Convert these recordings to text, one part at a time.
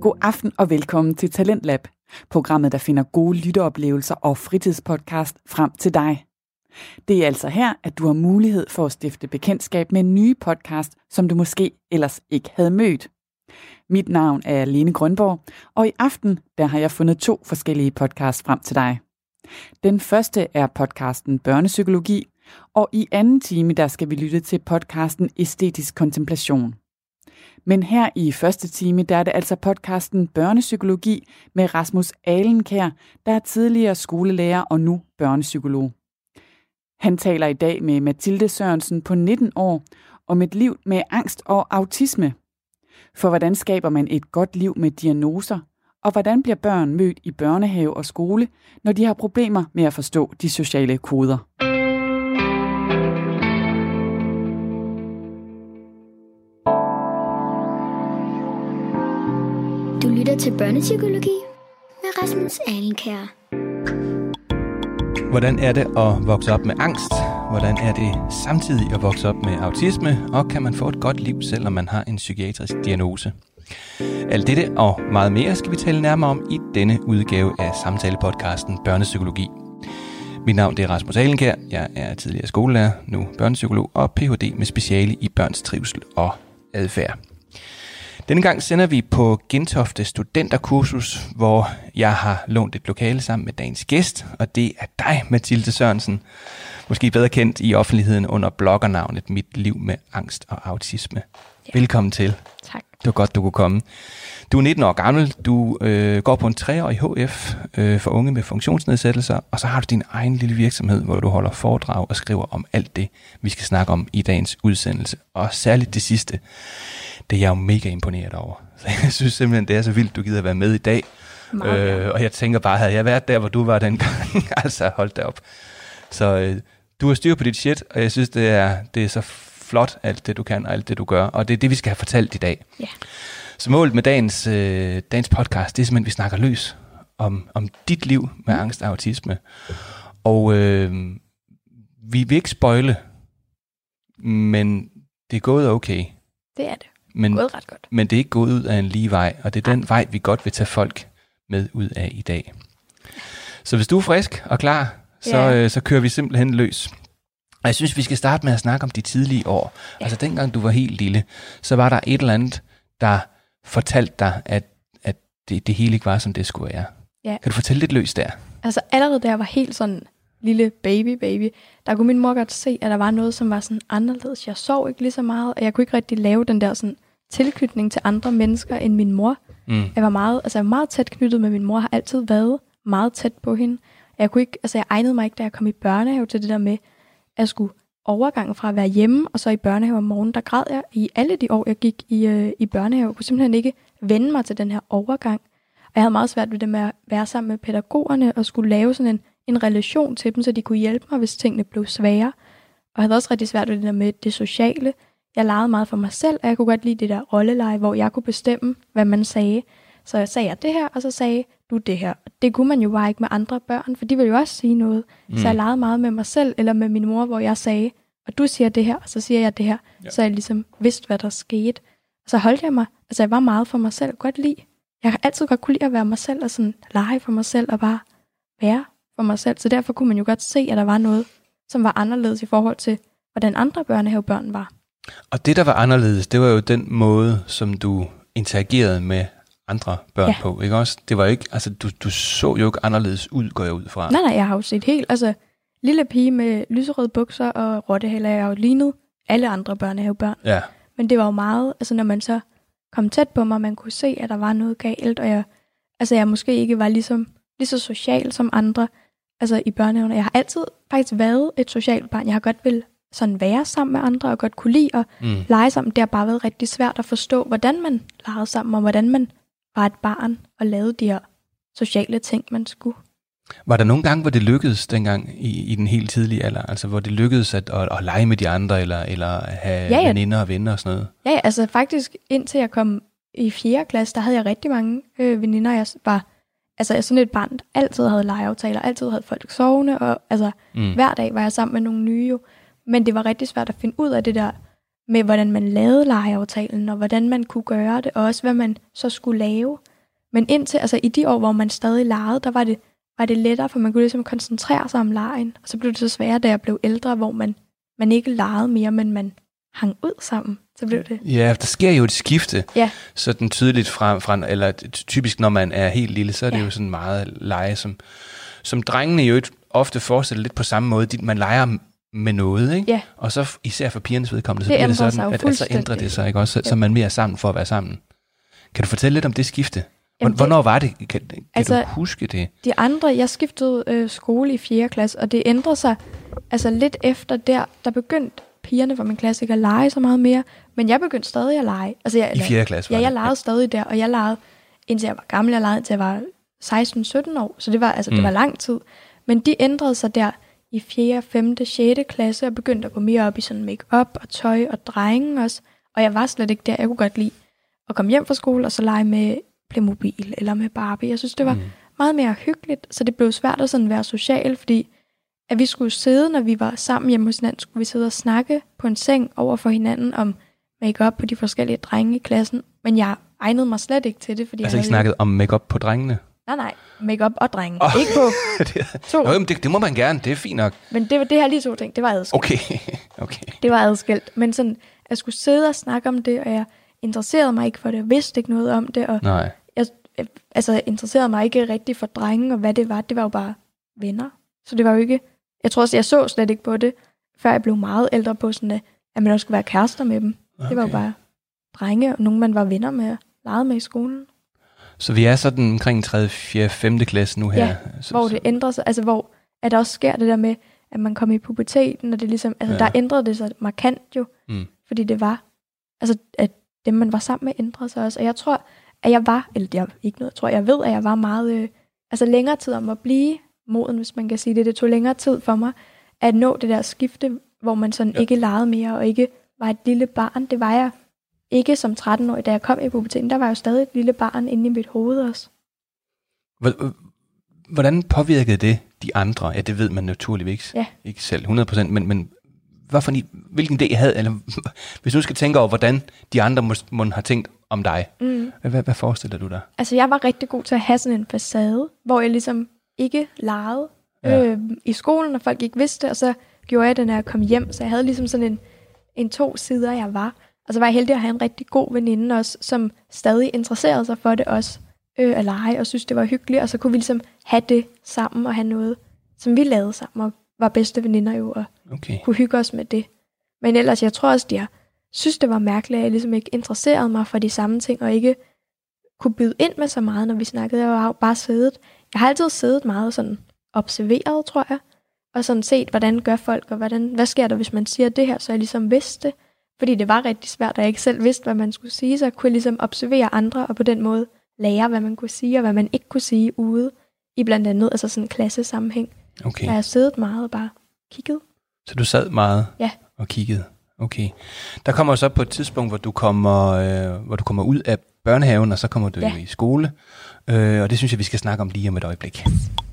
God aften og velkommen til Talentlab, programmet, der finder gode lytteoplevelser og fritidspodcast frem til dig. Det er altså her, at du har mulighed for at stifte bekendtskab med en ny podcast, som du måske ellers ikke havde mødt. Mit navn er Lene Grønborg, og i aften der har jeg fundet to forskellige podcasts frem til dig. Den første er podcasten Børnepsykologi, og i anden time der skal vi lytte til podcasten Æstetisk Kontemplation. Men her i første time, der er det altså podcasten Børnepsykologi med Rasmus Alenkær, der er tidligere skolelærer og nu børnepsykolog. Han taler i dag med Mathilde Sørensen på 19 år om et liv med angst og autisme. For hvordan skaber man et godt liv med diagnoser, og hvordan bliver børn mødt i børnehave og skole, når de har problemer med at forstå de sociale koder. Til Børnepsykologi med Rasmus Alenkær. Hvordan er det at vokse op med angst? Hvordan er det samtidig at vokse op med autisme? Og kan man få et godt liv, selvom man har en psykiatrisk diagnose? Alt dette og meget mere skal vi tale nærmere om i denne udgave af samtalepodcasten Børnepsykologi. Mit navn er Rasmus Alenkær. Jeg er tidligere skolelærer, nu børnepsykolog og Ph.D. med speciale i børns trivsel og adfærd. Denne gang sender vi på Gentofte Studenterkursus, hvor jeg har lånt et lokale sammen med dagens gæst, og det er dig, Mathilde Sørensen. Måske bedre kendt i offentligheden under bloggernavnet Mit Liv med Angst og Autisme. Ja. Velkommen til. Tak. Det var godt, du kunne komme. Du er 19 år gammel, du øh, går på en treårig HF øh, for unge med funktionsnedsættelser, og så har du din egen lille virksomhed, hvor du holder foredrag og skriver om alt det, vi skal snakke om i dagens udsendelse. Og særligt det sidste, det er jeg jo mega imponeret over. Så jeg synes simpelthen, det er så vildt, du gider være med i dag. Øh, og jeg tænker bare, havde jeg været der, hvor du var dengang, altså hold da op. Så øh, du har styr på dit shit, og jeg synes, det er, det er så flot, alt det du kan, og alt det du gør. Og det er det, vi skal have fortalt i dag. Ja. Så målet med dagens, øh, dagens podcast, det er simpelthen, at vi snakker løs om, om dit liv med Mm. angst og autisme. Og øh, vi vil ikke spoile, men det er gået okay. Det er det. Men, Gået ret godt. men det er ikke gået ud af en lige vej, og det er den vej, vi godt vil tage folk med ud af i dag. Så hvis du er frisk og klar, så, Ja. øh, så kører vi simpelthen løs. Og jeg synes, vi skal starte med at snakke om de tidlige år. Ja. Altså dengang du var helt lille, så var der et eller andet, der fortalte dig, at, at det, det hele ikke var, som det skulle være. Ja. Kan du fortælle lidt løs der? Altså allerede da jeg var helt sådan lille baby baby, der kunne min mor godt se, at der var noget, som var sådan anderledes. Jeg sov ikke lige så meget, og jeg kunne ikke rigtig lave den der sådan tilknytning til andre mennesker end min mor. Mm. Jeg var meget, altså jeg var meget tæt knyttet med min mor, har altid været meget tæt på hende. Jeg kunne ikke, altså jeg egnede mig ikke, da jeg kom i børnehave til det der med, at jeg skulle overgangen fra at være hjemme, og så i børnehave om morgenen, der græd jeg i alle de år, jeg gik i, øh, i børnehave. Jeg kunne simpelthen ikke vende mig til den her overgang. Og jeg havde meget svært ved det med at være sammen med pædagogerne og skulle lave sådan en, en relation til dem, så de kunne hjælpe mig, hvis tingene blev svære. Og jeg havde også rigtig svært ved det der med det sociale. Jeg legede meget for mig selv, og jeg kunne godt lide det der rolleleje, hvor jeg kunne bestemme, hvad man sagde. Så jeg sagde jeg det her, og så sagde du det her. Det kunne man jo bare ikke med andre børn, for de ville jo også sige noget. Mm. Så jeg legede meget med mig selv, eller med min mor, hvor jeg sagde, og du siger det her, og så siger jeg det her. Ja. Ja. Så jeg ligesom vidste, hvad der skete. Og så holdt jeg mig, altså jeg var meget for mig selv, godt lide. Jeg har altid godt kunne lide at være mig selv, og sådan lege for mig selv, og bare være for mig selv. Så derfor kunne man jo godt se, at der var noget, som var anderledes i forhold til, hvordan andre børnehavebørn var. Og det, der var anderledes, det var jo den måde, som du interagerede med andre børn ja. På, ikke også? Det var jo ikke, altså du, du så jo ikke anderledes ud, går jeg ud fra. Nej, nej, jeg har jo set helt, altså lille pige med lyserøde bukser og rottehaler, jeg har jo lignet alle andre børnehavebørn. Ja, Men det var jo meget, altså når man så kom tæt på mig, man kunne se, at der var noget galt, og jeg, altså jeg måske ikke var ligesom, lige så social som andre, altså i børnehaven. Jeg har altid faktisk været et socialt barn. Jeg har godt vil sådan være sammen med andre, og godt kunne lide at mm. lege sammen. Det har bare været rigtig svært at forstå, hvordan man legede sammen, og hvordan man var et barn, og lavede de her sociale ting, man skulle. Var der nogle gange, hvor det lykkedes dengang i, i den helt tidlige alder? Altså hvor det lykkedes at, at, at lege med de andre, eller, eller have ja, Ja, veninder og venner og sådan noget? Ja, altså faktisk indtil jeg kom i 4. klasse, der havde jeg rigtig mange øh, veninder. Jeg var altså jeg sådan et barn, der altid havde legeaftaler, altid havde folk sovende, og altså Mm. hver dag var jeg sammen med nogle nye jo. Men det var rigtig svært at finde ud af det der med, hvordan man lavede legeaftalen, og hvordan man kunne gøre det, og også hvad man så skulle lave. Men indtil, altså i de år, hvor man stadig legede, der var det, var det lettere, for man kunne ligesom koncentrere sig om lejen. Og så blev det så sværere, da jeg blev ældre, hvor man, man ikke legede mere, men man hang ud sammen. Så blev det. Ja, der sker jo et skifte, Ja, sådan tydeligt fra, fra eller typisk når man er helt lille, så er det Ja. jo sådan meget lege, som, som drengene jo ofte forestiller lidt på samme måde. De, man leger med noget, ikke? Ja. Og så især for pigernes vedkommende, så Det bliver det sådan, at, at så ændrer det sig, ikke også? Så, så Ja. er man mere sammen for at være sammen. Kan du fortælle lidt om det skifte? Jamen, det- Hvornår var det? Kan, kan Altså- du huske det? de andre, jeg skiftede øh, skole i 4. klasse, og det ændrede sig altså lidt efter der, der begyndte pigerne fra min klasse ikke at lege så meget mere, men jeg begyndte stadig at lege. Altså, jeg, I 4. klasse Ja, jeg det? legede stadig der, og jeg legede, indtil jeg var gammel, jeg legede indtil jeg var 16-17 år, så det var, altså, det Mm. var lang tid. Men de ændrede sig der i 4., 5., 6. klasse, og begyndte at gå mere op i sådan make-up og tøj og drenge også. Og jeg var slet ikke der. Jeg kunne godt lide at komme hjem fra skole og så lege med Playmobil eller med Barbie. Jeg synes, det var Mm. meget mere hyggeligt, så det blev svært at sådan være social, fordi at vi skulle sidde, når vi var sammen hjemme hos hinanden, skulle vi sidde og snakke på en seng over for hinanden om make-up på de forskellige drenge i klassen. Men jeg egnede mig slet ikke til det, fordi Altså jeg ikke havde snakket om makeup på drengene? Nej, nej, make-up og drenge. Oh. Ikke på to. Jo, jamen, det, det må man gerne, det er fint nok. Men det var det her lige to ting, det var adskilt. Okay, okay. Det var adskilt. Men sådan, jeg skulle sidde og snakke om det, og jeg interesserede mig ikke for det, jeg vidste ikke noget om det, og Nej. jeg, altså, jeg interesserede mig ikke rigtig for drenge, og hvad det var. Det var jo bare venner. Så det var jo ikke... Jeg tror også, jeg så slet ikke på det, før jeg blev meget ældre på sådan, at at man også skulle være kærester med dem. Okay. Det var jo bare drenge, og nogen man var venner med og legede med i skolen. Så vi er sådan omkring 3., 4., 5. klasse nu her. Ja, så, hvor det ændrer sig, altså hvor at der også sker det der med, at man kommer i puberteten, og det ligesom, altså Ja. der ændrede det sig markant jo, Mm. fordi det var, altså at dem man var sammen med ændrede sig også, og jeg tror, at jeg var, eller jeg ikke noget, jeg tror, jeg ved, at jeg var meget, øh, altså længere tid om at blive moden, hvis man kan sige det, det tog længere tid for mig, at nå det der skifte, hvor man sådan ja. ikke legede mere, og ikke var et lille barn, det var jeg ikke som 13-årig, da jeg kom i puberteten, der var jeg jo stadig et lille barn inde i mit hoved også. Hvor- Hvordan påvirkede det de andre? Ja, det ved man naturligvis Ja. ikke selv 100%, men, men hvad for en, hvilken idé havde, eller hvis du skal tænke over, hvordan de andre må, må have tænkt om dig, Mm. hvad, hvad, forestiller du dig? Altså, jeg var rigtig god til at have sådan en facade, hvor jeg ligesom ikke legede Ja. øh, i skolen, og folk ikke vidste og så gjorde jeg det, når jeg kom hjem. Så jeg havde ligesom sådan en, en to sider, jeg var. Og så var jeg heldig at have en rigtig god veninde også, som stadig interesserede sig for det også, øh, at lege, og synes, det var hyggeligt. Og så kunne vi ligesom have det sammen, og have noget, som vi lavede sammen, og var bedste veninder jo, og Okay. kunne hygge os med det. Men ellers, jeg tror også, at jeg synes, det var mærkeligt, at jeg ligesom ikke interesserede mig for de samme ting, og ikke kunne byde ind med så meget, når vi snakkede. Jeg var bare siddet. Jeg har altid siddet meget sådan observeret, tror jeg, og sådan set, hvordan gør folk, og hvordan, hvad sker der, hvis man siger det her, så jeg ligesom vidste det. Fordi det var rigtig svært, og jeg ikke selv vidste, hvad man skulle sige, så kunne jeg ligesom observere andre, og på den måde lære, hvad man kunne sige, og hvad man ikke kunne sige ude i blandt andet, altså sådan en klassesammenhæng. okay. Okay. Jeg har siddet meget og bare kigget. Så du sad meget Ja. og kiggede? Okay. Der kommer så på et tidspunkt, hvor du kommer, øh, hvor du kommer ud af børnehaven, og så kommer du Ja. i skole. Øh, og det synes jeg, vi skal snakke om lige om et øjeblik. Det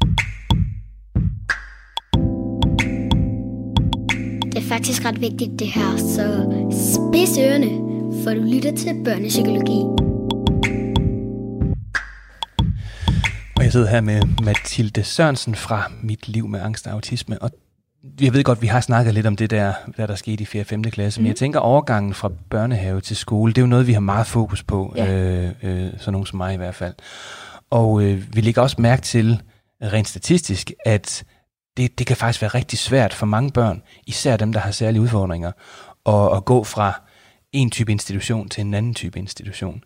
faktisk ret vigtigt det her, så spids ørerne, for du lytter til børnepsykologi. Og jeg sidder her med Mathilde Sørensen fra Mit Liv med Angst og Autisme. Og jeg ved godt, vi har snakket lidt om det der, hvad der skete i 4. og 5. klasse, mm. men jeg tænker overgangen fra børnehave til skole, det er jo noget, vi har meget fokus på, Ja. øh, øh, sådan nogen som mig i hvert fald. Og øh, vi lægger også mærke til, rent statistisk, at det, det kan faktisk være rigtig svært for mange børn, især dem, der har særlige udfordringer, at, at gå fra en type institution til en anden type institution.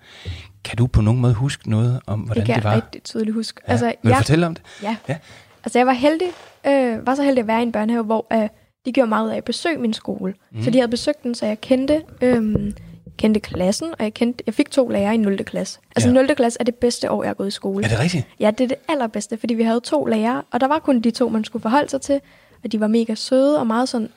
Kan du på nogen måde huske noget om, hvordan det det, kan var? jeg rigtig tydeligt huske. Ja. Altså, Vil du jeg, fortælle om det? ja. Ja. Altså, jeg var heldig, øh, var så heldig at være i en børnehave, hvor øh, de gjorde meget af at besøge min skole. Mm. Så de havde besøgt den, så jeg kendte, øh, kendte klassen, og jeg, kendte, jeg fik to lærere i 0. klasse. Altså, Ja. ja. 0. klasse er det bedste år, jeg har gået i skole. Er det rigtigt? Ja, det er det allerbedste, fordi vi havde to lærere, og der var kun de to, man skulle forholde sig til, og de var mega søde og meget sådan,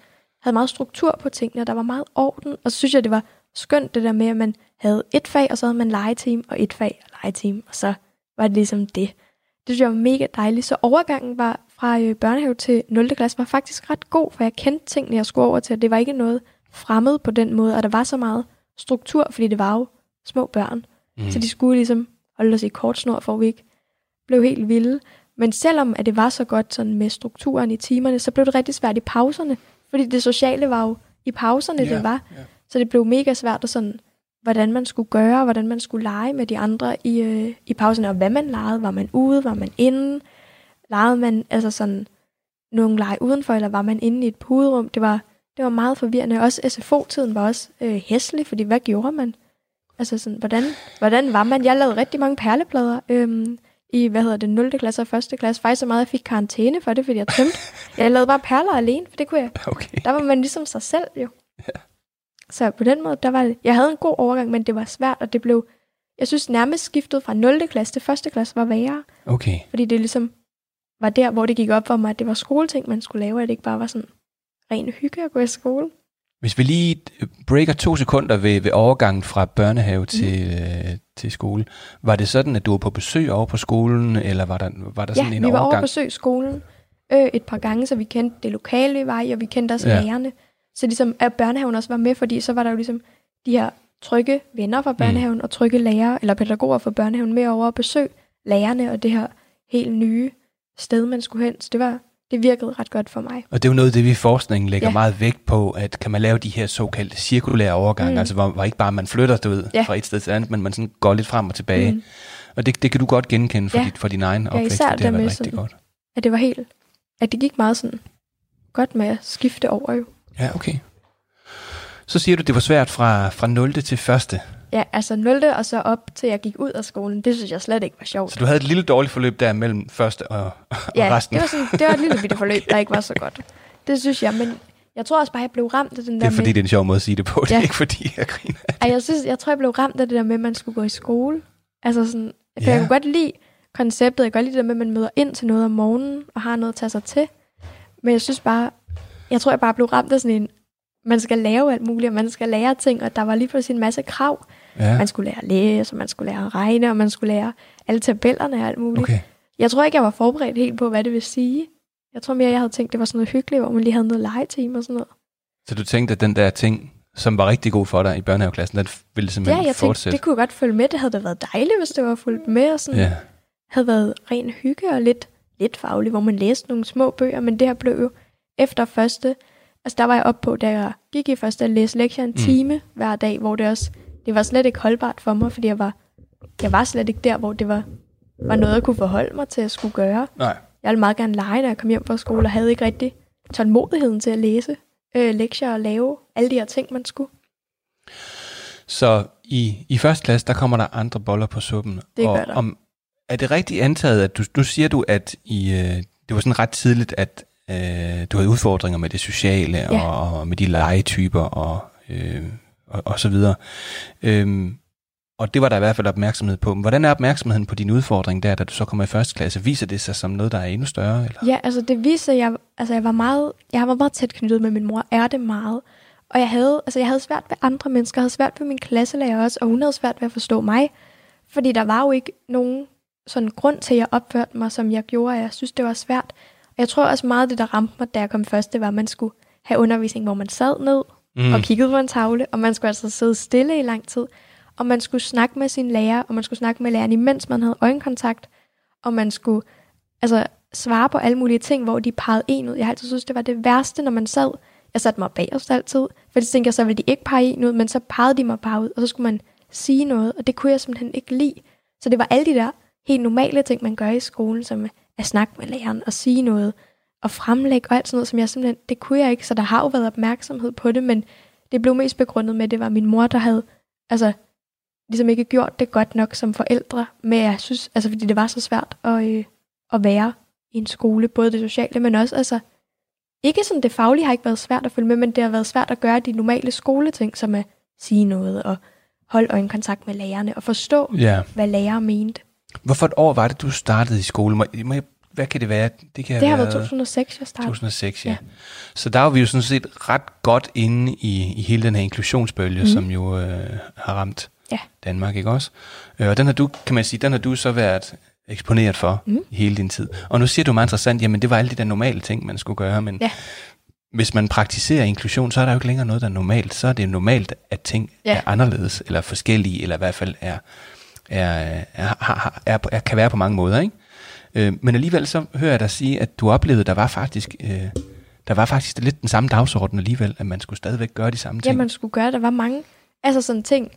havde meget struktur på tingene, og der var meget orden, og så synes jeg, det var skønt det der med, at man havde et fag, og så havde man legeteam, og et fag og legeteam, og så var det ligesom det. Det synes jeg var mega dejligt. Så overgangen var fra øh, børnehave til 0. klasse var faktisk ret god, for jeg kendte tingene, jeg skulle over til, og det var ikke noget fremmed på den måde, og der var så meget struktur, fordi det var jo små børn. Mm. Så de skulle ligesom holde os i kort snor, for vi ikke blev helt vilde. Men selvom at det var så godt sådan med strukturen i timerne, så blev det rigtig svært i pauserne. Fordi det sociale var jo i pauserne, Ja, det var. ja. Så det blev mega svært at sådan, hvordan man skulle gøre, hvordan man skulle lege med de andre i, øh, i pauserne, og hvad man legede. Var man ude, var man inde? Legede man altså sådan nogle lege udenfor, eller var man inde i et puderum? Det var, det var meget forvirrende. Også SFO-tiden var også øh, hæslig, fordi hvad gjorde man? Altså sådan, hvordan, hvordan var man? Jeg lavede rigtig mange perleplader øhm, i, hvad hedder det, 0. klasse og 1. klasse. Faktisk så meget, at jeg fik karantæne for det, fordi jeg tømte. jeg lavede bare perler alene, for det kunne jeg. Okay. Der var man ligesom sig selv jo. Så på den måde, der var det, jeg havde en god overgang, men det var svært, og det blev, jeg synes nærmest skiftet fra 0. klasse til 1. klasse var værre, Okay. fordi det ligesom var der, hvor det gik op for mig, at det var skoleting, man skulle lave, at det ikke bare var sådan ren hygge at gå i skole. Hvis vi lige breaker to sekunder ved, ved overgangen fra børnehave til, øh, til skole, var det sådan, at du var på besøg over på skolen, eller var der, var der Ja, sådan en vi var over overgang? at besøge skolen øh, et par gange, så vi kendte det lokale, vi var i, og vi kendte også Ja. ja. lærerne. Så ligesom, at børnehaven også var med, fordi så var der jo ligesom de her trygge venner fra børnehaven, mm. og trygge lærere, eller pædagoger fra børnehaven, med over at besøge lærerne, og det her helt nye sted, man skulle hen. Så det, var, det virkede ret godt for mig. Og det er jo noget af det, vi i forskningen lægger ja. Ja. meget vægt på, at kan man lave de her såkaldte cirkulære overgange, mm. Altså hvor, hvor ikke bare man flytter, du ved, Ja. fra et sted til andet, men man sådan går lidt frem og tilbage. Mm. Og det, det kan du godt genkende for, Ja. dit, for din egen Ja, opvækst, især det har det været rigtig sådan- godt. At det var helt, at det gik meget sådan godt med at skifte over jo. Ja, okay. Så siger du, det var svært fra, fra 0. til 1. Ja, altså 0. og så op til jeg gik ud af skolen. Det synes jeg slet ikke var sjovt. Så du havde et lille dårligt forløb der mellem første og, og ja, resten. det var, sådan, det var et lille bitte forløb, der ikke var så godt. Det synes jeg, men jeg tror også bare, jeg blev ramt af den det der er fordi, med... det er en sjov måde at sige det på. Det er Ja. ikke fordi, jeg griner. Ej, jeg, synes, jeg tror, jeg blev ramt af det der med, at man skulle gå i skole. Altså sådan, for Ja. jeg kunne godt lide konceptet. Jeg kan godt lide det der med, at man møder ind til noget om morgenen, og har noget at tage sig til. Men jeg synes bare, jeg tror, jeg bare blev ramt af sådan en, man skal lave alt muligt, og man skal lære ting, og der var lige pludselig en masse krav. Ja, Man skulle lære at læse, og man skulle lære at regne, og man skulle lære alle tabellerne og alt muligt. okay. Jeg tror ikke, jeg var forberedt helt på, hvad det vil sige. Jeg tror mere, jeg havde tænkt, det var sådan noget hyggeligt, hvor man lige havde noget legetime og sådan noget. Så du tænkte, at den der ting, som var rigtig god for dig i børnehaveklassen, den ville Ja, simpelthen jeg tænkte, fortsætte? det kunne jeg godt følge med. Det havde da været dejligt, hvis det var fulgt med, og sådan Ja. havde været ren hygge og lidt, lidt fagligt, hvor man læste nogle små bøger, men det her blev jo efter første, altså der var jeg oppe på, da jeg gik i første at læse lektier en Mm. time hver dag, hvor det også, det var slet ikke holdbart for mig, fordi jeg var, jeg var slet ikke der, hvor det var, var noget, jeg kunne forholde mig til at skulle gøre. Nej. Jeg ville meget gerne lege, når jeg kom hjem fra skole, og havde ikke rigtig tålmodigheden til at læse øh, lektier og lave alle de her ting, man skulle. Så i, i første klasse, der kommer der andre boller på suppen. Det og gør der. Om, er det rigtigt antaget, at du, nu siger du, at i, øh, det var sådan ret tidligt, at øh, du havde udfordringer med det sociale Ja. og, og med de legetyper og, øh, og, og så videre. Øhm, og det var der i hvert fald opmærksomhed på. Men Hvordan er opmærksomheden på din udfordring der, da du så kommer i første klasse? Viser det sig som noget, der er endnu større? Eller? Ja, altså det viser jeg, altså jeg var meget, jeg var meget tæt knyttet med min mor, er det meget. Og jeg havde, altså jeg havde svært ved andre mennesker, jeg havde svært ved min klasselærer også, og hun havde svært ved at forstå mig. Fordi der var jo ikke nogen sådan grund til, at jeg opførte mig, som jeg gjorde, og jeg synes, det var svært. Og jeg tror også meget, det, der ramte mig, da jeg kom først, det var, at man skulle have undervisning, hvor man sad ned mm. og kiggede på en tavle, og man skulle altså sidde stille i lang tid. Og man skulle snakke med sin lærer, og man skulle snakke med læreren, imens man havde øjenkontakt. Og man skulle altså, svare på alle mulige ting, hvor de pegede en ud. Jeg har altid synes, det var det værste, når man sad. Jeg satte mig bagerst altid, for det tænkte jeg, så ville de ikke pege en ud, men så pegede de mig bare ud, og så skulle man sige noget, og det kunne jeg simpelthen ikke lide. Så det var alle de der helt normale ting, man gør i skolen, som at snakke med læreren og sige noget, og fremlægge og alt sådan noget, som jeg simpelthen, det kunne jeg ikke, så der har jo været opmærksomhed på det, men det blev mest begrundet med, at det var min mor, der havde, altså, ligesom ikke gjort det godt nok som forældre, men jeg synes, altså fordi det var så svært at, øh, at være i en skole, både det sociale, men også, altså, ikke sådan det faglige har ikke været svært at følge med, men det har været svært at gøre de normale skoleting, som at sige noget og holde øjenkontakt med lærerne og forstå, Ja. hvad lærere mente. Hvorfor et år var det, du startede i skole? Må, må jeg, hvad kan det være? Det, kan Det har have været 2006, jeg startede. 2006, ja. Ja. Så der var vi jo sådan set ret godt inde i, i hele den her inklusionsbølge, mm. som jo øh, har ramt Ja. Danmark, ikke også? Øh, og den har du, kan man sige, den har du så været eksponeret for Mm. hele din tid. Og nu siger du meget interessant, jamen det var alle de der normale ting, man skulle gøre, men Ja. hvis man praktiserer inklusion, så er der jo ikke længere noget, der er normalt. Så er det normalt, at ting Ja. er anderledes, eller forskellige, eller i hvert fald er er, er, har- er, er, kan være på mange måder. Ikke? Øh, men alligevel så hører jeg dig sige, at du oplevede, der var faktisk... Øh, der var faktisk lidt den samme dagsorden alligevel, at man skulle stadigvæk gøre de samme Ja, ting. man skulle gøre. Der var mange altså sådan ting,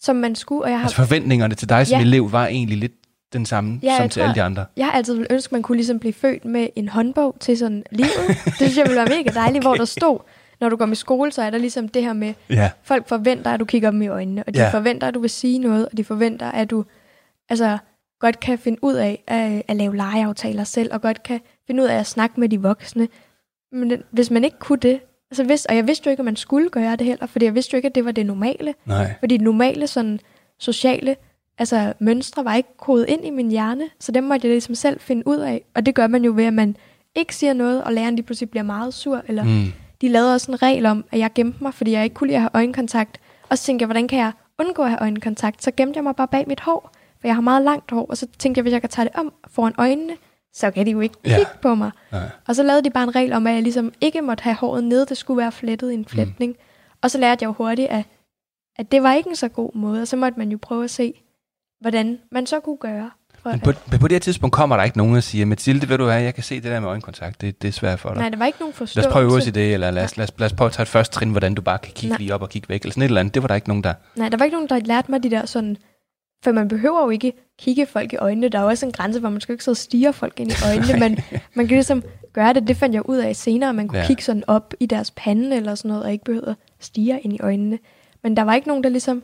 som man skulle, og jeg har, Altså forventningerne til dig som Ja. elev var egentlig lidt den samme Ja, som til tror- alle de andre. jeg har altid ønske, at man kunne ligesom blive født med en håndbog til sådan livet. det synes jeg ville være mega dejligt, hvor der stod, når du går med skole, så er der ligesom det her med, Ja, folk forventer, at du kigger dem i øjnene, og de Ja. ja. forventer, at du vil sige noget, og de forventer, at du altså, godt kan finde ud af at, at lave legeaftaler selv, og godt kan finde ud af at snakke med de voksne. Men hvis man ikke kunne det, altså hvis, og jeg vidste jo ikke, at man skulle gøre det heller, fordi jeg vidste jo ikke, at det var det normale. nej. Fordi normale sådan, sociale altså, mønstre var ikke kodet ind i min hjerne, så dem måtte jeg ligesom selv finde ud af. Og det gør man jo ved, at man ikke siger noget, og læreren lige pludselig bliver meget sur, eller Mm. de lavede også en regel om, at jeg gemte mig, fordi jeg ikke kunne lide at have øjenkontakt. Og så tænkte jeg, hvordan kan jeg undgå at have øjenkontakt? Så gemte jeg mig bare bag mit hår, for jeg har meget langt hår. Og så tænkte jeg, hvis jeg kan tage det om foran øjnene, så kan de jo ikke Ja. kigge på mig. Nej. Og så lavede de bare en regel om, at jeg ligesom ikke måtte have håret nede, det skulle være flettet i en flætning. Mm. Og så lærte jeg jo hurtigt, at, at det var ikke en så god måde, og så måtte man jo prøve at se, hvordan man så kunne gøre. Men på, men på det her tidspunkt kommer der ikke nogen og siger, Mathilde, ved du hvad, jeg kan se det der med øjenkontakt, det, det er svært for dig. nej, der var ikke nogen Lad forståelse. os prøve at øve os i det, eller lad os, lad, os, lad os prøve at tage et første trin, hvordan du bare kan kigge Nej. lige op og kigge væk, eller sådan et eller andet. Det var der ikke nogen, der... Nej, der var ikke nogen, der lærte mig de der sådan... For man behøver jo ikke kigge folk i øjnene. Der er jo også en grænse, hvor man skal ikke sidde og stige folk ind i øjnene. men man kan ligesom gøre det. Det fandt jeg ud af senere. Man kunne ja. kigge sådan op i deres pande eller sådan noget, og ikke behøvede at stige ind i øjnene. Men der var ikke nogen, der ligesom...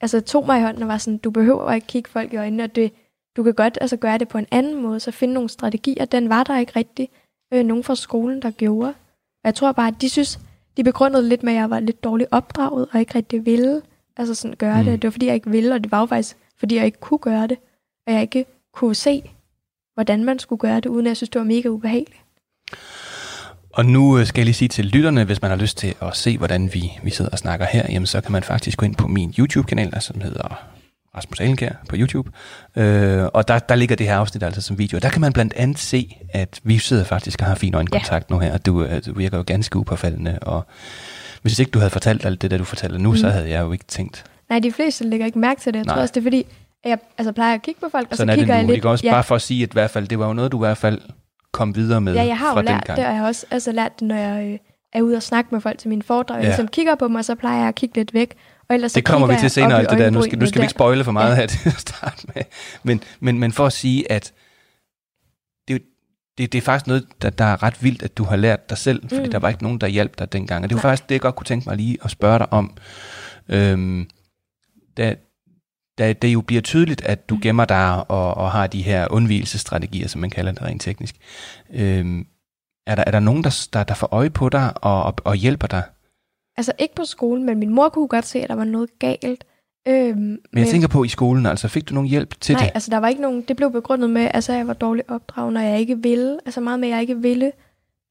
Altså tog mig i hånden og var sådan, du behøver ikke kigge folk i øjnene, og det, du kan godt altså, gøre det på en anden måde, så finde nogle strategier. Den var der ikke rigtig øh, nogen fra skolen, der gjorde. Og jeg tror bare, at de synes, de begrundede lidt med, at jeg var lidt dårligt opdraget, og ikke rigtig ville altså sådan gøre Mm. det. Det var fordi, jeg ikke ville, og det var jo faktisk, fordi jeg ikke kunne gøre det. Og jeg ikke kunne se, hvordan man skulle gøre det, uden at jeg synes, det var mega ubehageligt. Og nu øh, skal jeg lige sige til lytterne, hvis man har lyst til at se, hvordan vi, vi sidder og snakker her, jamen så kan man faktisk gå ind på min YouTube-kanal, der, som hedder Rasmus Alenkær på YouTube. Øh, og der, der ligger det her afsnit altså som video. Og der kan man blandt andet se, at vi sidder faktisk og har fin øjenkontakt ja. nu her. Og du, øh, du virker jo ganske upåfaldende. Og hvis ikke du havde fortalt alt det, der du fortæller nu, mm. så havde jeg jo ikke tænkt. Nej, de fleste lægger ikke mærke til det. Jeg Nej. tror også, det er fordi, at jeg altså, plejer at kigge på folk, og Sådan så er det kigger nu. jeg lidt. Ikke også ja, bare for at sige, at i hvert fald, det var jo noget, du i hvert fald kom videre med ja, jeg har fra jo lært dengang. det, og jeg har også altså, lært det, når jeg øh, er ude og snakke med folk til mine foredrag. Jeg Ja. ligesom kigger på dem, og så plejer jeg at kigge lidt væk. Og ellers Det kommer vi til senere, alt det der. Nu skal, nu skal vi ikke spoile for meget Ja. her til at starte med. Men, men, men for at sige, at det, er det, det er faktisk noget, der, der er ret vildt, at du har lært dig selv, fordi mm. Der var ikke nogen, der hjalp dig dengang. Og det var Nej. faktisk det, jeg godt kunne tænke mig lige at spørge dig om. Øhm, da, da det jo bliver tydeligt, at du Mm. gemmer dig og, og har de her undvigelsesstrategier, som man kalder det rent teknisk. Øhm, er, der, er der nogen, der, der, der får øje på dig og, og, og hjælper dig? Altså ikke på skolen, men min mor kunne godt se, at der var noget galt. Øhm, Men jeg tænker på i skolen, altså fik du nogen hjælp til Nej, det? altså der var ikke nogen, det blev begrundet med, altså, jeg var dårligt opdraget, og jeg ikke ville, altså meget med, at jeg ikke ville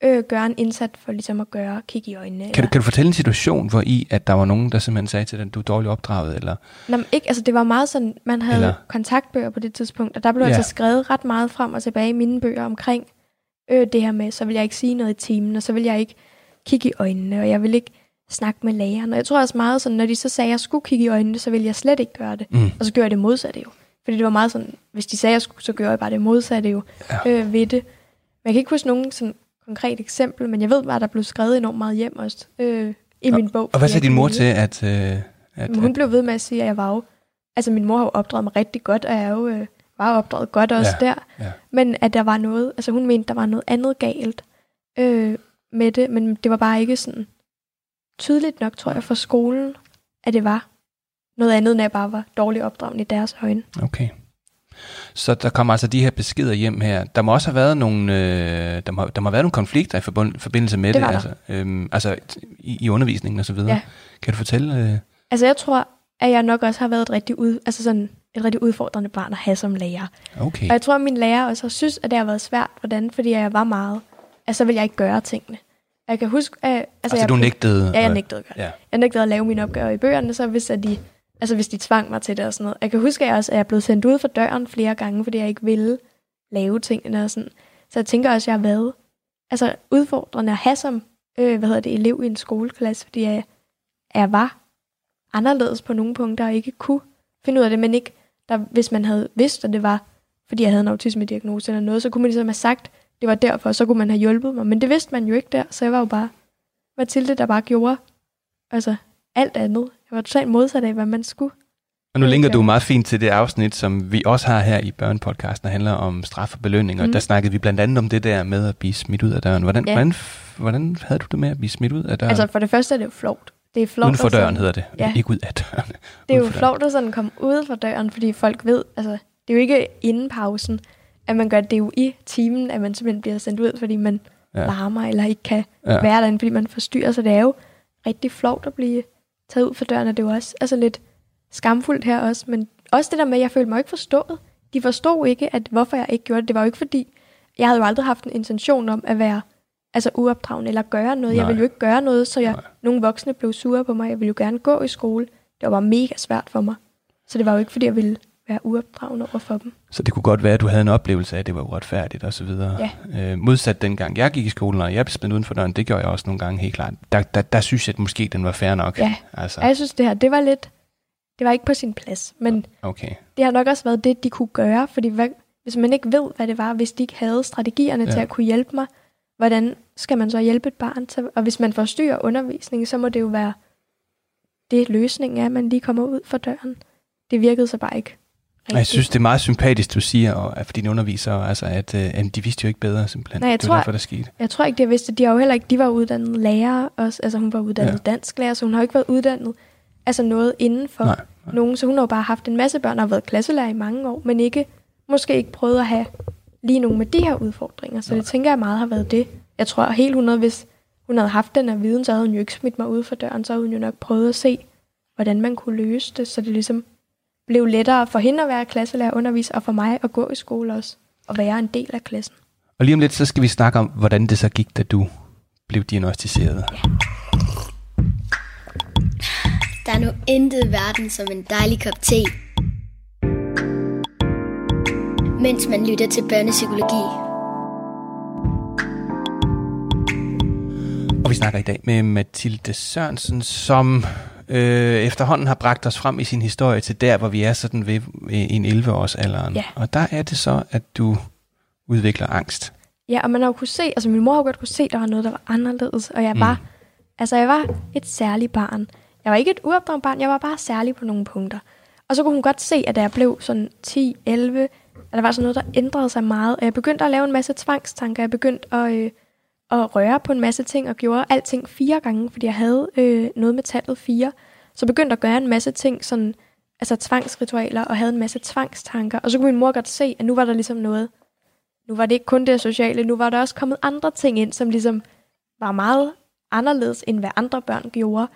øh, gøre en indsats for ligesom at gøre, kigge i øjnene. Kan du, kan du fortælle en situation, hvor i, at der var nogen, der simpelthen sagde til dig, at du er dårligt opdraget, eller? Nå, men ikke, altså det var meget sådan, man havde Eller- kontaktbøger på det tidspunkt, og der blev ja. altså skrevet ret meget frem og tilbage i mine bøger omkring øh, det her med, så vil jeg ikke sige noget i timen, og så vil jeg ikke kigge i øjnene, og jeg vil ikke snakke med læreren. Og jeg tror også meget sådan, når de så sagde, at jeg skulle kigge i øjnene, så ville jeg slet ikke gøre det. Mm. Og så gjorde jeg det modsatte jo. Fordi det var meget sådan, hvis de sagde, at jeg skulle, så gjorde jeg bare det modsatte jo Ja. øh, ved det. Men jeg kan ikke huske nogen sådan konkret eksempel, men jeg ved bare, at der blev skrevet enormt meget hjem også øh, i min bog. Og hvad sagde din mor til, at... Øh, at, Men hun at blev ved med at sige, at jeg var jo... Altså min mor har jo opdraget mig rigtig godt, og jeg er jo, øh, var opdraget godt også Ja, der. ja. Men at der var noget... Altså hun mente, der var noget andet galt øh, med det, men det var bare ikke sådan tydeligt nok, tror jeg, for skolen, at det var noget andet, end at jeg bare var dårligt opdraget i deres øjne. Okay. Så der kommer altså de her beskeder hjem her. Der må også have været nogle, øh, der må, der må have været nogle konflikter i forbund, forbindelse med Det det, altså, øhm, altså i, i undervisningen og så videre. Ja. Kan du fortælle? Øh, Altså jeg tror, at jeg nok også har været et rigtig, ud, altså sådan et rigtig udfordrende barn at have som lærer. okay. Og jeg tror, at min lærer også har synes, at det har været svært. Hvordan? Fordi jeg var meget... Altså, så vil jeg ikke gøre tingene. Jeg kan huske... At, altså, Altså, jeg, du nægtede? Ja, jeg nægtede at gøre det. Ja. Jeg nægtede at lave mine opgaver i bøgerne, så hvis, at de, altså, hvis de tvang mig til det og sådan noget. Jeg kan huske, at jeg også er blevet sendt ud for døren flere gange, fordi jeg ikke ville lave tingene og sådan. Så jeg tænker også, at jeg har været altså, udfordrende at have som øh, hvad hedder det, elev i en skoleklasse, fordi jeg, jeg var anderledes på nogle punkter og ikke kunne finde ud af det, men ikke der, hvis man havde vidst, at det var, fordi jeg havde en autisme-diagnose eller noget, så kunne man ligesom have sagt, det var derfor, så kunne man have hjulpet mig. Men det vidste man jo ikke der, så jeg var jo bare Mathilde, der bare gjorde altså, alt andet. Jeg var totalt modsat af, hvad man skulle. Og nu linker du meget fint til det afsnit, som vi også har her i børnepodcasten, der handler om straf og belønning. Og Mhm. der snakkede vi blandt andet om det der med at blive smidt ud af døren. Hvordan, Ja. hvordan, hvordan havde du det med at blive smidt ud af døren? Altså for det første er det jo flovt. Det er flovt Uden for at sådan- døren hedder det. Ja. Ikke ud af døren. Det er jo døren. flovt at sådan komme ud for døren, fordi folk ved, altså det er jo ikke inden pausen, at man gør det jo i timen, at man simpelthen bliver sendt ud, fordi man Ja. larmer eller ikke kan ja. være derinde, fordi man forstyrrer. Så det er jo rigtig flovt at blive taget ud for døren, og det er jo også altså lidt skamfuldt her også. Men også det der med, at jeg følte mig ikke forstået. De forstod ikke, at hvorfor jeg ikke gjorde det. Det var jo ikke fordi, jeg havde jo aldrig haft en intention om at være altså uopdragende eller gøre noget. Nej. Jeg ville jo ikke gøre noget, så jeg, Nej. nogle voksne blev sure på mig. Jeg ville jo gerne gå i skole. Det var bare mega svært for mig. Så det var jo ikke, fordi jeg ville være uopdragende over for dem. Så det kunne godt være, at du havde en oplevelse af, at det var uretfærdigt og så videre. Ja. Øh, modsat dengang jeg gik i skolen, og jeg blev spændt uden for døren, det gjorde jeg også nogle gange helt klart. Der, der, der synes jeg, at måske den var fair nok. Ja. Altså, jeg synes, det her, det var lidt... Det var ikke på sin plads, men okay. det har nok også været det, de kunne gøre, fordi hvad, hvis man ikke ved, hvad det var, hvis de ikke havde strategierne ja. til at kunne hjælpe mig, hvordan skal man så hjælpe et barn? til- Og hvis man forstyrrer undervisningen, så må det jo være det løsningen er, at man lige kommer ud for døren. Det virkede så bare ikke Og jeg synes, det er meget sympatisk, du siger, og, for dine undervisere, altså, at, øh, de vidste jo ikke bedre, simpelthen. Nej, jeg det tror- var derfor, der skete. Jeg tror ikke, de har vidst det. De har jo heller ikke, de var uddannet lærer også. Altså hun var uddannet Ja. ja. dansk lærer, så hun har ikke været uddannet altså noget inden for Nej, nej. nogen. Så hun har jo bare haft en masse børn og har været klasselærer i mange år, men ikke, måske ikke prøvet at have lige nogle med de her udfordringer. Så det tænker jeg meget har været det. Jeg tror helt 100, hvis hun havde haft den her viden, så havde hun jo ikke smidt mig ud for døren, så havde hun jo nok prøvet at se, hvordan man kunne løse det, så det ligesom blev lettere for hende at være klasselærer og undervise, og for mig at gå i skole også, og være en del af klassen. Og lige om lidt, så skal vi snakke om, hvordan det så gik, da du blev diagnostiseret. Der er nu intet i verden som en dejlig kop te. Mens man lytter til børnepsykologi. Og vi snakker i dag med Mathilde Sørensen, som øh, efterhånden har bragt os frem i sin historie til der, hvor vi er sådan ved en 11-års alderen. Ja. Og der er det så, at du udvikler angst. Ja, og man har jo kunne se, altså min mor har jo godt kunne se, at der var noget, der var anderledes, og jeg Mm. var, altså jeg var et særligt barn. Jeg var ikke et uopdraget barn, jeg var bare særlig på nogle punkter. Og så kunne hun godt se, at da jeg blev sådan 10, 11, at der var sådan noget, der ændrede sig meget, og jeg begyndte at lave en masse tvangstanker, jeg begyndte at, øh, at røre på en masse ting, og gjorde alting fire gange, fordi jeg havde øh, noget med tallet fire. Så begyndte at gøre en masse ting, sådan, altså tvangsritualer, og havde en masse tvangstanker. Og så kunne min mor godt se, at nu var der ligesom noget, nu var det ikke kun det sociale, nu var der også kommet andre ting ind, som ligesom var meget anderledes, end hvad andre børn gjorde.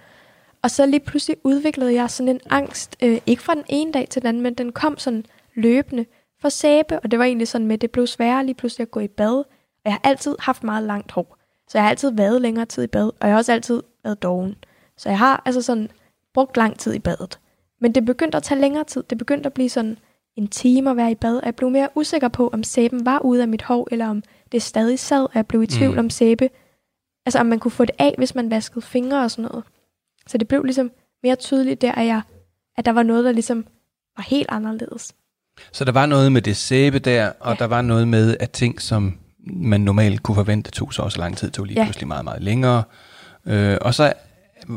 Og så lige pludselig udviklede jeg sådan en angst, øh, ikke fra den ene dag til den anden, men den kom sådan løbende for sæbe, og det var egentlig sådan med, at det blev sværere lige pludselig at gå i bad. Og jeg har altid haft meget langt hår, så jeg har altid været længere tid i bad, og jeg har også altid været doven. Så jeg har altså sådan brugt lang tid i badet. Men det begyndte at tage længere tid. Det begyndte at blive sådan en time at være i bad, og jeg blev mere usikker på, om sæben var ude af mit hår, eller om det stadig sad, og jeg blev i tvivl Mm. om sæbe. Altså om man kunne få det af, hvis man vaskede fingre og sådan noget. Så det blev ligesom mere tydeligt der, at, jeg, at der var noget, der ligesom var helt anderledes. Så der var noget med det sæbe der, og Ja. der var noget med, at ting, som man normalt kunne forvente, tog så også lang tid, tog lige Ja. pludselig meget, meget længere. Øh, og så, øh,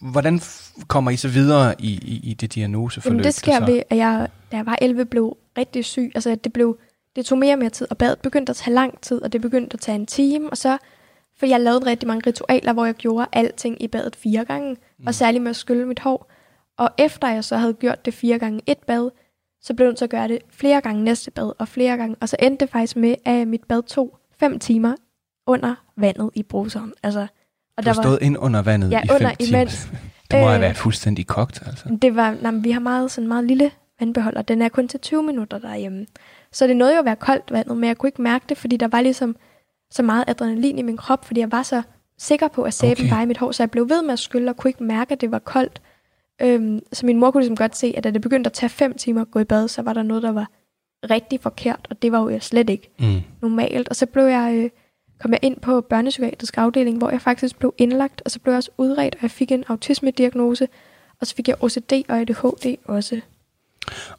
hvordan kommer I så videre i, i, i det diagnoseforløb? Jamen det sker så? ved, at jeg, da jeg var 11, blev rigtig syg. Altså det, blev, det tog mere og mere tid, og badet begyndte at tage lang tid, og det begyndte at tage en time, og så, for jeg lavede rigtig mange ritualer, hvor jeg gjorde alting i badet fire gange, mm. og særligt med at skylle mit hår. Og efter jeg så havde gjort det fire gange et bad, så blev jeg nødt til at gøre det flere gange næste bad, og flere gange, og så endte det faktisk med, at mit bad tog fem timer under vandet i bruseren. Altså, og Du har stået ind under vandet Ja, i fem under- timer. imens. Det må have Øh, været fuldstændig kogt, altså. Det var, nej, vi har meget, sådan meget lille vandbeholder. Den er kun til 20 minutter derhjemme. Så det nåede jo at være koldt vandet, men jeg kunne ikke mærke det, fordi der var ligesom så meget adrenalin i min krop, fordi jeg var så sikker på, at sæben okay. var i mit hår, så jeg blev ved med at skylle og kunne ikke mærke, at det var koldt. Øhm, så min mor kunne ligesom godt se, at da det begyndte at tage fem timer at gå i bad, så var der noget, der var rigtig forkert, og det var jo slet ikke Mm. normalt. Og så blev jeg, øh, kom jeg ind på børnepsykiatrisk afdeling, hvor jeg faktisk blev indlagt, og så blev jeg også udredt, og jeg fik en autisme-diagnose, og så fik jeg OCD og ADHD også.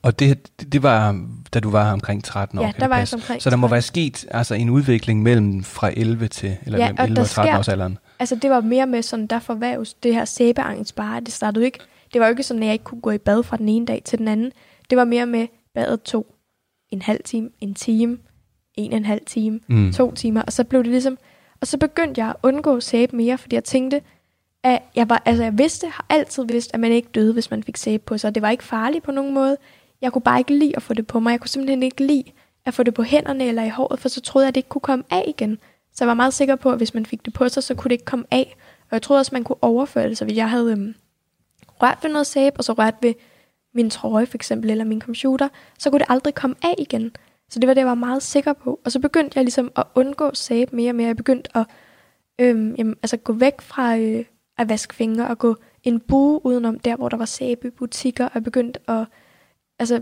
Og det, det var, da du var omkring 13 år, Ja, der var jeg omkring Så der må 13. være sket altså, en udvikling mellem fra 11 til, eller Ja, mellem og 11 der og 13 sker- års alderen. Altså det var mere med sådan, der forværves det her sæbeangst bare. Det startede ikke, det var jo ikke sådan, at jeg ikke kunne gå i bad fra den ene dag til den anden. Det var mere med, badet tog en halv time, en time, en og en halv time, Mm. to timer. Og så blev det ligesom, og så begyndte jeg at undgå sæbe mere, fordi jeg tænkte, at jeg var, altså jeg vidste, har altid vidst, at man ikke døde, hvis man fik sæbe på sig. Det var ikke farligt på nogen måde. Jeg kunne bare ikke lide at få det på mig. Jeg kunne simpelthen ikke lide at få det på hænderne eller i håret, for så troede jeg, at det ikke kunne komme af igen. Så jeg var meget sikker på, at hvis man fik det på sig, så kunne det ikke komme af. Og jeg troede også, man kunne overføre det. Så hvis jeg havde øhm, rørt ved noget sæbe, og så rørt ved min trøje for eksempel, eller min computer, så kunne det aldrig komme af igen. Så det var det, jeg var meget sikker på. Og så begyndte jeg ligesom at undgå sæbe mere og mere. Jeg begyndte at øhm, jamen, altså gå væk fra øh, at vaske fingre og gå en bue udenom der, hvor der var sæbe i butikker, og jeg begyndte at altså,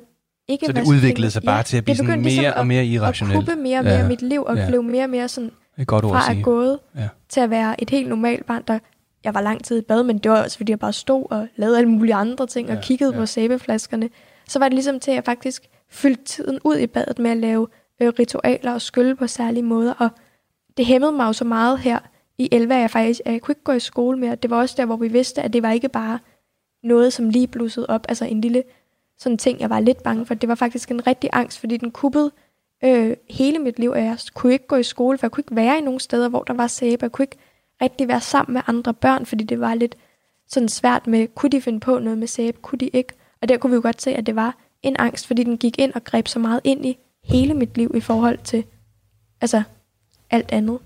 ikke Så det udviklede fingre. sig bare til at blive sådan begyndte ligesom mere og mere at irrationelt. kuppe mere og mere Ja. ja. mit liv, og Ja. ja. blev mere og mere sådan er et godt ord at fra at sige. gået Ja. til at være et helt normalt barn, der jeg var lang tid i bad, men det var også fordi, jeg bare stod og lavede alle mulige andre ting Ja, og kiggede ja. på sæbeflaskerne. Så var det ligesom til, at jeg faktisk fyldte tiden ud i badet med at lave øh, ritualer og skylle på særlige måder, og det hæmmede mig jo så meget her i 11, at jeg faktisk at jeg kunne ikke gå i skole mere. Det var også der, hvor vi vidste, at det var ikke bare noget, som lige blussede op, altså en lille sådan ting, jeg var lidt bange for. Det var faktisk en rigtig angst, fordi den kuppede øh, hele mit liv, og jeg kunne ikke gå i skole, for jeg kunne ikke være i nogen steder, hvor der var sæbe. Jeg kunne ikke rigtig være sammen med andre børn, fordi det var lidt sådan svært med, kunne de finde på noget med sæbe, kunne de ikke? Og der kunne vi jo godt se, at det var en angst, fordi den gik ind og greb så meget ind i hele mit liv i forhold til altså alt andet.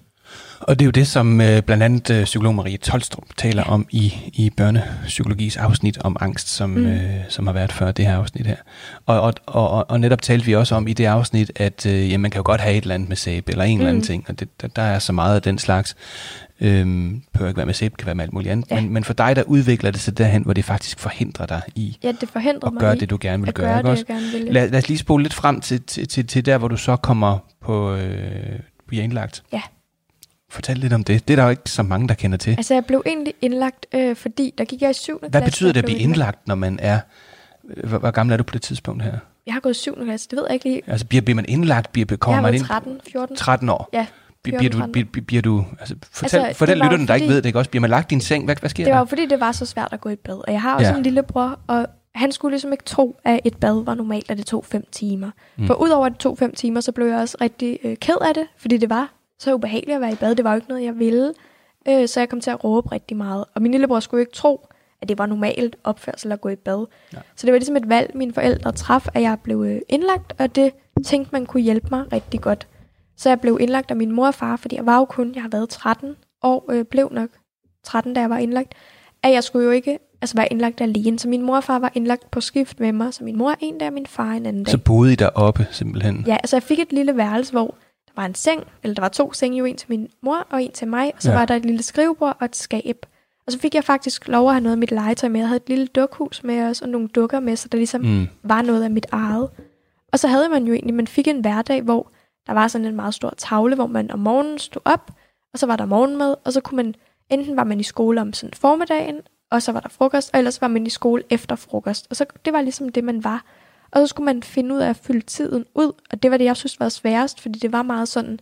Og det er jo det, som øh, blandt andet øh, psykolog Marie Tolstrup taler om i, i børnepsykologis afsnit om angst, som, mm. Øh, som har været før det her afsnit her. Og, og, og, og netop talte vi også om i det afsnit, at øh, ja, man kan jo godt have et eller andet med sæbe, eller en mm. eller anden Mm. ting, og det, der, der er så meget af den slags. Øhm, behøver ikke være med sæbe, kan være med alt muligt andet. Ja. Men, men for dig, der udvikler det sig derhen, hvor det faktisk forhindrer dig i Ja, det forhindrede at gøre det, du gerne vil gøre. gøre det, også? gerne ville. Lad, lad os lige spole lidt frem til, til, til, til der, hvor du så kommer på, øh, bliver indlagt. Ja. Fortæl lidt om det. Det er der jo ikke så mange, der kender til. Altså, jeg blev egentlig indlagt, øh, fordi der gik jeg i 7. Hvad klasse. betyder det jeg at blive indlagt, når man er... Hvor, hvor gammel er du på det tidspunkt her? Jeg har gået i 7. klasse, det ved jeg ikke lige. Altså bliver, bliver man indlagt? Bliver, Jeg kommer har man ind? 13, 14. 13 år? Ja, Bliver, bliver, du, 14, bliver, bliver du... Altså, fortæl, Altså, fortæl det var jo lytterne, der ikke fordi- ved det, ikke også? Bliver man lagt i en seng? Hvad, hvad sker Det var der? jo fordi, det var så svært at gå i bad. Og jeg har også Ja. en lillebror, og han skulle ligesom ikke tro, at et bad var normalt, at det tog fem timer. Mm. For udover at det tog fem timer, så blev jeg også rigtig øh, ked af det, fordi det var så ubehageligt at være i bad. Det var jo ikke noget, jeg ville. Øh, så jeg kom til at råbe rigtig meget. Og min lillebror skulle jo ikke tro, at det var normalt opførsel at gå i bad. Ja. Så det var ligesom et valg, mine forældre traf, at jeg blev øh, indlagt, og det tænkte man kunne hjælpe mig rigtig godt. Så jeg blev indlagt af min mor og far, fordi jeg var jo kun, jeg har været 13 år, øh, blev nok 13, da jeg var indlagt, at jeg skulle jo ikke altså være indlagt alene. Så min mor og far var indlagt på skift med mig, så min mor en dag, og min far en anden dag. Så boede I deroppe simpelthen? Ja, altså jeg fik et lille værelse, hvor var en seng, eller der var to senge, jo en til min mor og en til mig, og så Ja. var der et lille skrivebord og et skab. Og så fik jeg faktisk lov at have noget af mit legetøj med. Jeg havde et lille dukhus med os, og nogle dukker med, så der ligesom. Mm. var noget af mit eget. Og så havde man jo egentlig, man fik en hverdag, hvor der var sådan en meget stor tavle, hvor man om morgenen stod op, og så var der morgenmad, og så kunne man, enten var man i skole om sådan formiddagen, og så var der frokost, og ellers var man i skole efter frokost. Og så det var ligesom det, man var. Og så skulle man finde ud af at fylde tiden ud, og det var det, jeg synes var sværest, fordi det var meget sådan,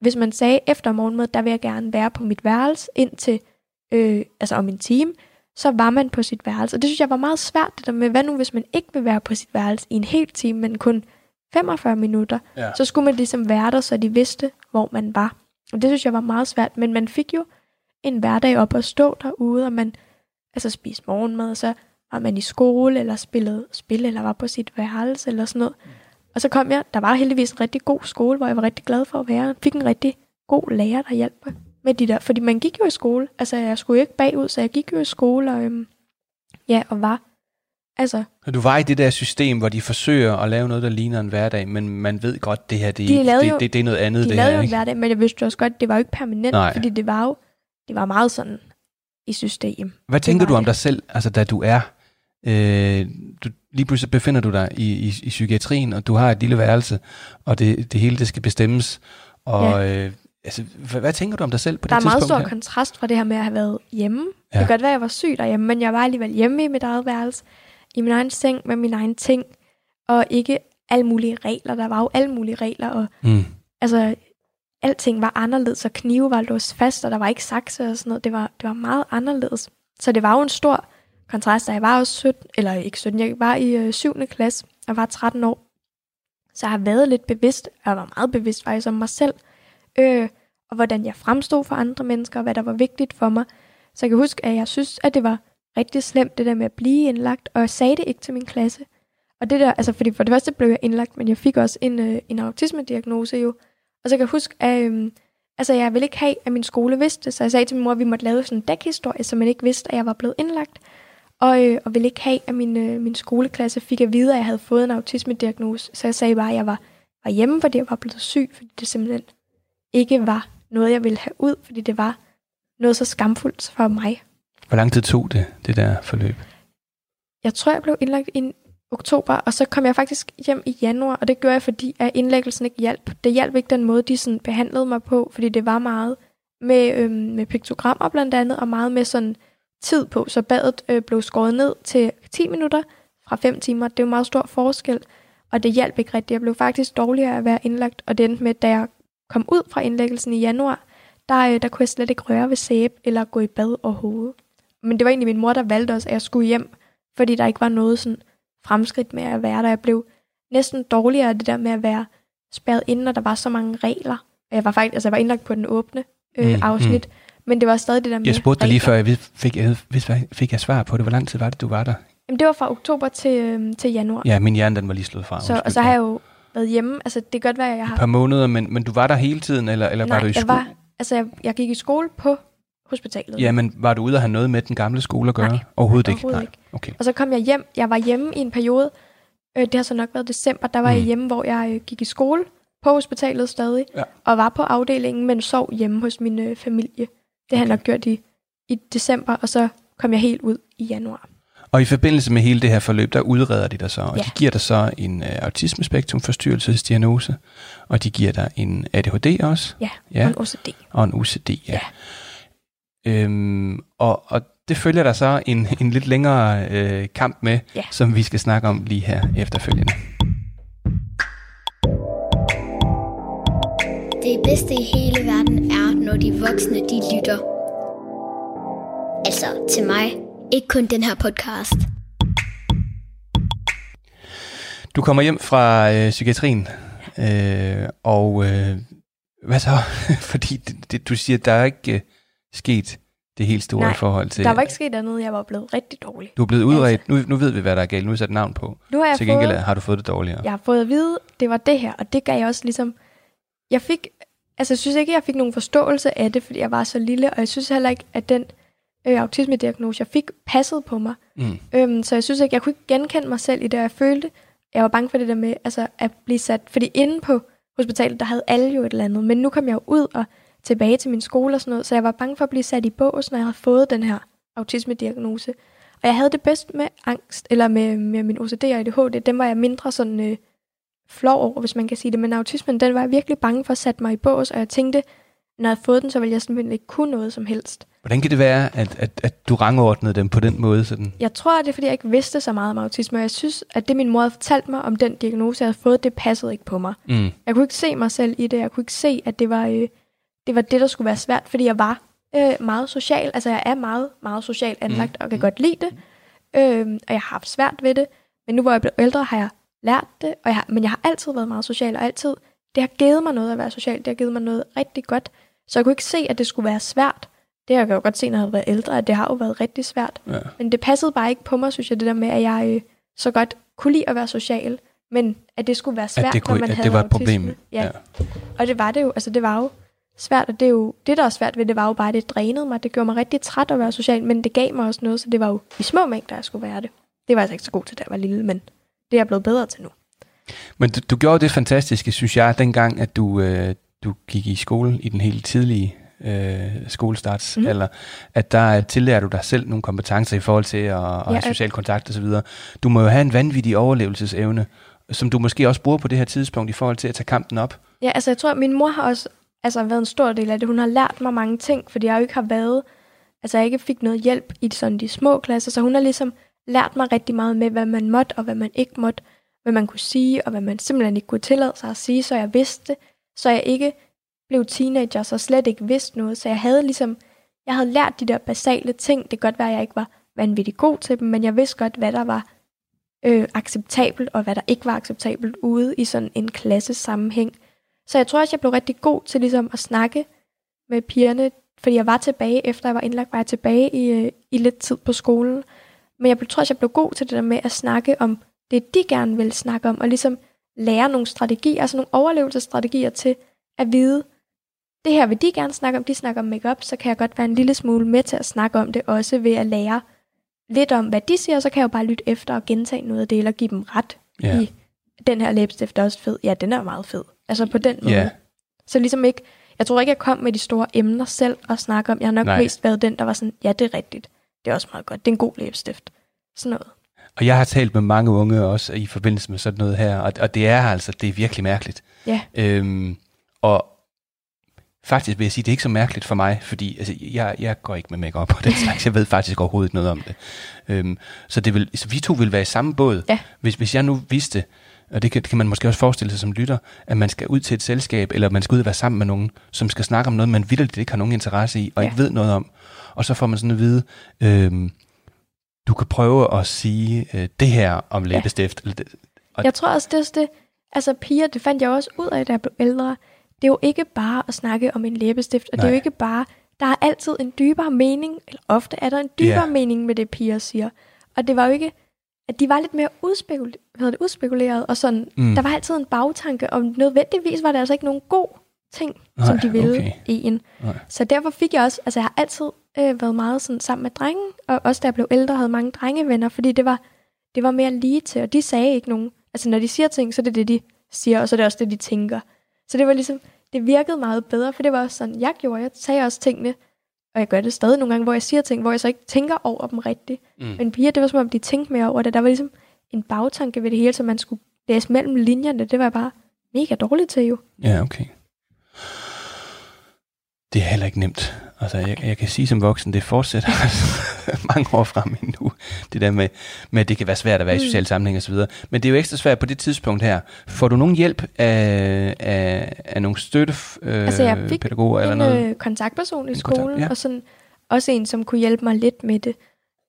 hvis man sagde efter morgenmad, der vil jeg gerne være på mit værelse indtil, øh, altså om en time, så var man på sit værelse. Og det synes jeg var meget svært, det der med, hvad nu hvis man ikke vil være på sit værelse i en hel time, men kun 45 minutter, Ja. så skulle man ligesom være der, så de vidste, hvor man var. Og det synes jeg var meget svært, men man fik jo en hverdag op at stå derude, og man altså spiste morgenmad, og så var man i skole, eller spillede spil, eller var på sit værelse, eller sådan noget. Og så kom jeg, der var heldigvis en rigtig god skole, hvor jeg var rigtig glad for at være. Fik en rigtig god lærer, der hjalp mig med de der, fordi man gik jo i skole. Altså, jeg skulle jo ikke bagud, så jeg gik jo i skole, og øhm, ja, og var, altså, Så du var i det der system, hvor de forsøger at lave noget, der ligner en hverdag, men man ved godt, det her det, De er, det, jo- det, det er noget andet. de det lavede her, jo en hverdag, men jeg vidste også godt, det var jo ikke permanent, Nej. fordi det var jo, det var meget sådan i system. Hvad tænker du om det. dig selv, altså da du er, øh, du, lige pludselig befinder du dig i, i, i psykiatrien, og du har et lille værelse, og det, det hele det skal bestemmes, og øh, altså, hvad, hvad tænker du om dig selv på Der er det meget tidspunkt stor her? kontrast fra det her med at have været hjemme. Ja. Ja. Det kan godt være, at jeg var syg derhjemme, men jeg var alligevel hjemme i mit eget værelse, i min egen seng med mine egne ting. og ikke alle mulige regler. Der var jo alle mulige regler, og Mm. altså, alting var anderledes, og knive var låst fast, og der var ikke sakse og sådan noget. Det var, det var meget anderledes. Så det var jo en stor kontrast, da jeg var også 17, eller ikke 17, jeg var i øh, 7. klasse, og var 13 år. Så jeg har været lidt bevidst, og jeg var meget bevidst faktisk om mig selv, øh, og hvordan jeg fremstod for andre mennesker, og hvad der var vigtigt for mig. Så jeg kan huske, at jeg synes, at det var rigtig slemt, det der med at blive indlagt, og jeg sagde det ikke til min klasse. Og det der, altså fordi for det første blev jeg indlagt, men jeg fik også en, øh, en autisme-diagnose jo. Og så kan jeg huske, at øh, altså jeg ville ikke have, at min skole vidste så jeg sagde til min mor, at vi måtte lave sådan en dækhistorie, så man ikke vidste, at jeg var blevet indlagt. Og, øh, og ville ikke have, at min, øh, min skoleklasse fik at vide, at jeg havde fået en autisme-diagnose. Så jeg sagde bare, at jeg var, var hjemme, fordi jeg var blevet syg, fordi det simpelthen ikke var noget, jeg ville have ud, fordi det var noget så skamfuldt for mig. Hvor lang tid tog det, det der forløb? Jeg tror, jeg blev indlagt i oktober, og så kom jeg faktisk hjem i januar, og det gjorde jeg, fordi at indlæggelsen ikke hjalp. Det hjalp ikke den måde, de sådan behandlede mig på, fordi det var meget med, øhm, med piktogrammer blandt andet, og meget med sådan tid på. Så badet øh, blev skåret ned til 10 minutter fra 5 timer. Det er jo meget stor forskel, og det hjalp ikke rigtigt. Jeg blev faktisk dårligere at være indlagt, og det endte med, da jeg kom ud fra indlæggelsen i januar, der, øh, der kunne jeg slet ikke røre ved sæbe eller gå i bad overhovedet. Men det var egentlig min mor, der valgte os, at jeg skulle hjem, fordi der ikke var noget sådan fremskridt med at være der. Jeg blev næsten dårligere af det der med at være spærret inde, og der var så mange regler. Og Jeg var faktisk, altså jeg var indlagt på den åbne øh, Mm, mm, afsnit, mm. Men det var stadig det der med Jeg spurgte dig lige før, jeg fik, jeg, fik jeg svar på det. Hvor lang tid var det, du var der? Jamen, det var fra oktober til, øh, til januar. Ja, min hjerne den var lige slået fra. så, og så har jeg jo været hjemme. Altså, det kan godt være, at jeg Et har... par måneder, men, men du var der hele tiden, eller, eller Nej, var du i jeg skole? var, altså, jeg, jeg gik i skole på hospitalet. Ja, men var du ude og have noget med den gamle skole at gøre? Nej, overhovedet ikke. overhovedet ikke. Okay. Og så kom jeg hjem. Jeg var hjemme i en periode. Øh, det har så nok været december. Der var mm. jeg Mm. hjemme, hvor jeg øh, gik i skole på hospitalet stadig. Ja. Og var på afdelingen, men sov hjemme hos min øh, familie. Det har jeg nok gjort i, i december, og så kom jeg helt ud i januar. Og i forbindelse med hele det her forløb, der udreder de dig så, og Ja. de giver dig så en uh, autismespektrumforstyrrelsesdiagnose, og de giver dig en ADHD også, Ja, Ja. ja. og en OCD. og en UCD. Ja. Øhm, og, og det følger der så en, en lidt længere øh, kamp med, Ja. som vi skal snakke om lige her efterfølgende. Det bedste i hele verden er, når de voksne de lytter. Altså til mig. Ikke kun den her podcast. Du kommer hjem fra øh, psykiatrien, øh, og øh, hvad så? Fordi det, det, du siger, at der er ikke øh, sket det helt store Nej, i forhold til... Der var ikke sket andet. Jeg var blevet rigtig dårlig. Du er blevet udredt. Nu, nu ved vi, hvad der er galt. Nu er sat navn på. Nu har jeg Til gengæld fået... har du fået det dårligere. jeg har fået at vide, det var det her, og det gav jeg også ligesom, jeg fik, altså jeg synes ikke, jeg fik nogen forståelse af det, fordi jeg var så lille, og jeg synes heller ikke, at den øh, autisme-diagnose, jeg fik, passede på mig. Mm. Øhm, så jeg synes ikke, jeg kunne ikke genkende mig selv i det, og jeg følte, jeg var bange for det der med, altså at blive sat, fordi inde på hospitalet, der havde alle jo et eller andet, men nu kom jeg jo ud og tilbage til min skole og sådan noget, så jeg var bange for at blive sat i bås, når jeg havde fået den her autisme-diagnose. Og jeg havde det bedst med angst, eller med, med min OCD og ADHD, dem var jeg mindre sådan øh, flov over, hvis man kan sige det. Men autismen, den var jeg virkelig bange for at sætte mig i bås, og jeg tænkte, når jeg havde fået den, så ville jeg simpelthen ikke kunne noget som helst. Hvordan kan det være, at, at, at du rangordnede dem på den måde? Sådan? Jeg tror, at det er, fordi jeg ikke vidste så meget om autisme, og jeg synes, at det min mor havde fortalt mig om den diagnose, jeg havde fået, det passede ikke på mig. Mm. Jeg kunne ikke se mig selv i det. Jeg kunne ikke se, at det var, øh, det var det, der skulle være svært, fordi jeg var øh, meget social. Altså, jeg er meget, meget socialt anlagt, mm. og kan godt lide det. Øh, og jeg har haft svært ved det. Men nu hvor jeg blev ældre, har jeg lært det. Og jeg har, men jeg har altid været meget social, og altid, det har givet mig noget at være social. Det har givet mig noget rigtig godt. Så jeg kunne ikke se, at det skulle være svært. Det har jeg jo godt se, når jeg har været ældre, at det har jo været rigtig svært. Ja. Men det passede bare ikke på mig, synes jeg, det der med, at jeg øh, så godt kunne lide at være social. Men at det skulle være svært, At det, kunne, når man at havde det var et autisme. problem. Ja. Og det var det jo, altså det var jo svært, og det, er jo, det der er svært ved det, var jo bare, at det drænede mig. Det gjorde mig rigtig træt at være social, men det gav mig også noget, så det var jo i små mængder, jeg skulle være det. Det var jeg altså ikke så god til, da jeg var lille, men det er jeg blevet bedre til nu. Men du, du gjorde det fantastiske, synes jeg, dengang, at du, øh, du gik i skole i den helt tidlige øh, skolestarts, mm. Mhm. eller at der tillærer du dig selv nogle kompetencer i forhold til at, at ja, have social kontakt osv. Du må jo have en vanvittig overlevelsesevne, som du måske også bruger på det her tidspunkt i forhold til at tage kampen op. Ja, altså jeg tror, at min mor har også altså, været en stor del af det. Hun har lært mig mange ting, fordi jeg jo ikke har været, altså jeg ikke fik noget hjælp i sådan de små klasser, så hun har ligesom lært mig rigtig meget med, hvad man måtte og hvad man ikke måtte. hvad man kunne sige, og hvad man simpelthen ikke kunne tillade sig at sige, så jeg vidste så jeg ikke blev teenager, så slet ikke vidste noget. Så jeg havde ligesom, jeg havde lært de der basale ting. Det kan godt være, at jeg ikke var vanvittigt god til dem, men jeg vidste godt, hvad der var øh, acceptabelt, og hvad der ikke var acceptabelt ude i sådan en klassesammenhæng. Så jeg tror også, jeg blev rigtig god til ligesom at snakke med pigerne, fordi jeg var tilbage, efter jeg var indlagt, var jeg tilbage i, øh, i lidt tid på skolen. Men jeg tror også, jeg blev god til det der med at snakke om det, de gerne vil snakke om, og ligesom lære nogle strategier, altså nogle overlevelsesstrategier til at vide, det her vil de gerne snakke om, de snakker om makeup, så kan jeg godt være en lille smule med til at snakke om det, også ved at lære lidt om, hvad de siger, så kan jeg jo bare lytte efter og gentage noget af det, eller give dem ret Ja. i, den her læbestift er også fed. Ja, den er meget fed. Altså på den måde. Ja. Så ligesom ikke, jeg tror ikke, jeg kom med de store emner selv og snakke om. Jeg har nok. Nej. mest været den, der var sådan, ja, det er rigtigt. Det er også meget godt. Det er en god læbestift. Sådan noget. Og jeg har talt med mange unge også i forbindelse med sådan noget her, og, og det er altså, det er virkelig mærkeligt. Ja. Øhm, og faktisk vil jeg sige, det er ikke så mærkeligt for mig, fordi altså, jeg, jeg går ikke med makeup og den slags. Jeg ved faktisk overhovedet noget om det. Øhm, så det vil, så vi to vil være i samme båd. Ja. Hvis, hvis jeg nu vidste, og det kan, det kan man måske også forestille sig som lytter, at man skal ud til et selskab, eller man skal ud og være sammen med nogen, som skal snakke om noget, man vildt ikke har nogen interesse i, og Ja. ikke ved noget om. Og så får man sådan at vide, øhm, du kan prøve at sige øh, det her om læbestift. Det, Og- Jeg tror også, det er det, altså piger, det fandt jeg også ud af, da jeg blev ældre. Det er jo ikke bare at snakke om en læbestift, og Nej. det er jo ikke bare, der er altid en dybere mening, eller ofte er der en dybere Ja. yeah. mening med det, piger siger. Og det var jo ikke, at de var lidt mere udspekul- hvad hedder det, udspekuleret, og sådan, Mm. der var altid en bagtanke, og nødvendigvis var det altså ikke nogen god ting, Nej, som de ville okay. okay. i en. Nej. Så derfor fik jeg også, altså jeg har altid øh, været meget sådan sammen med drenge, og også da jeg blev ældre, havde mange drengevenner, fordi det var, det var mere lige til, og de sagde ikke nogen. Altså når de siger ting, så er det det, de siger, og så er det også det, de tænker. Så det var ligesom, det virkede meget bedre, for det var også sådan, jeg gjorde, jeg sagde også tingene, og jeg gør det stadig nogle gange, hvor jeg siger ting, hvor jeg så ikke tænker over dem rigtigt. Mm. Men piger, det var som om, de tænkte mere over det. Der var ligesom en bagtanke ved det hele, som man skulle læse mellem linjerne. Det var jeg bare mega dårligt til jo. Ja, okay. Det er heller ikke nemt. Altså, jeg, jeg kan sige som voksen, det fortsætter mange år frem endnu. Det der med, med, at det kan være svært at være i Mm. sociale sammenhæng og så videre. Men det er jo ekstra svært på det tidspunkt her. Får du nogen hjælp af, af, af nogle støtte øh, Altså, jeg fik pædagoger eller en noget? øh, kontaktperson i En kontakt, skolen, ja. og sådan, også en, som kunne hjælpe mig lidt med det.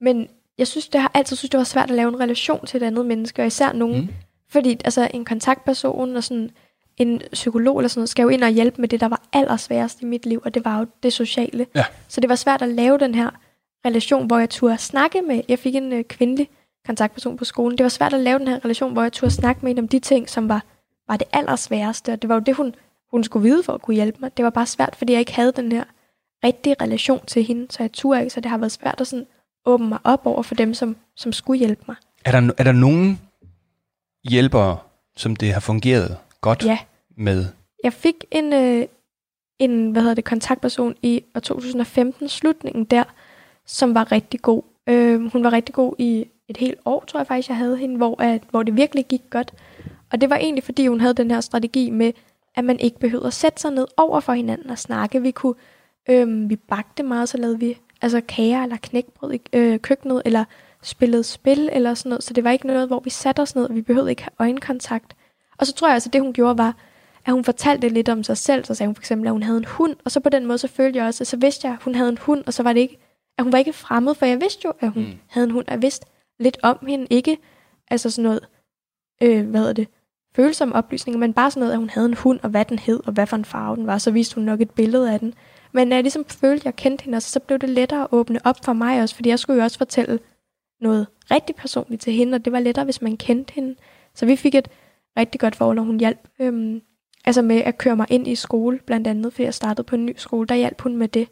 Men jeg synes, det har altid synes, det var svært at lave en relation til et andet menneske, og især nogen, mm. fordi altså, en kontaktperson og sådan en psykolog eller sådan noget, skal jo ind og hjælpe med det, der var allersværest i mit liv, og det var jo det sociale. Ja. Så det var svært at lave den her relation, hvor jeg turde snakke med, jeg fik en øh, kvindelig kontaktperson på skolen, det var svært at lave den her relation, hvor jeg turde snakke med hende om de ting, som var, var det allersværeste, og det var jo det, hun, hun skulle vide for at kunne hjælpe mig. Det var bare svært, fordi jeg ikke havde den her rigtige relation til hende, så jeg turde ikke, så det har været svært at sådan åbne mig op over for dem, som, som skulle hjælpe mig. Er, der, er der nogen hjælpere, som det har fungeret godt Ja. med? Jeg fik en, øh, en hvad hedder det, kontaktperson i år 2015, slutningen der, som var rigtig god. Øh, hun var rigtig god i et helt år, tror jeg faktisk, jeg havde hende, hvor, at, hvor det virkelig gik godt. Og det var egentlig, fordi hun havde den her strategi med, at man ikke behøvede at sætte sig ned over for hinanden og snakke. Vi kunne, øh, vi bagte meget, så lavede vi altså kager eller knækbrød i øh, køkkenet, eller spillede spil eller sådan noget. Så det var ikke noget, hvor vi satte os ned, og vi behøvede ikke have øjenkontakt. Og så tror jeg altså, det hun gjorde var, at hun fortalte lidt om sig selv. Så sagde hun for eksempel, at hun havde en hund, og så på den måde, så følte jeg også, at så vidste jeg, at hun havde en hund, og så var det ikke, at hun var ikke fremmed, for jeg vidste jo, at hun Mm. havde en hund, og jeg vidste lidt om hende, ikke altså sådan noget, øh, hvad hedder det, følsomme oplysninger, men bare sådan noget, at hun havde en hund, og hvad den hed, og hvad for en farve den var, så viste hun nok et billede af den. Men når jeg ligesom følte, at jeg kendte hende, og så blev det lettere at åbne op for mig også, fordi jeg skulle jo også fortælle noget rigtig personligt til hende, og det var lettere, hvis man kendte hende. Så vi fik et rigtig godt forhold, når hun hjalp øhm, altså med at køre mig ind i skole, blandt andet, fordi jeg startede på en ny skole, der hjalp hun med det.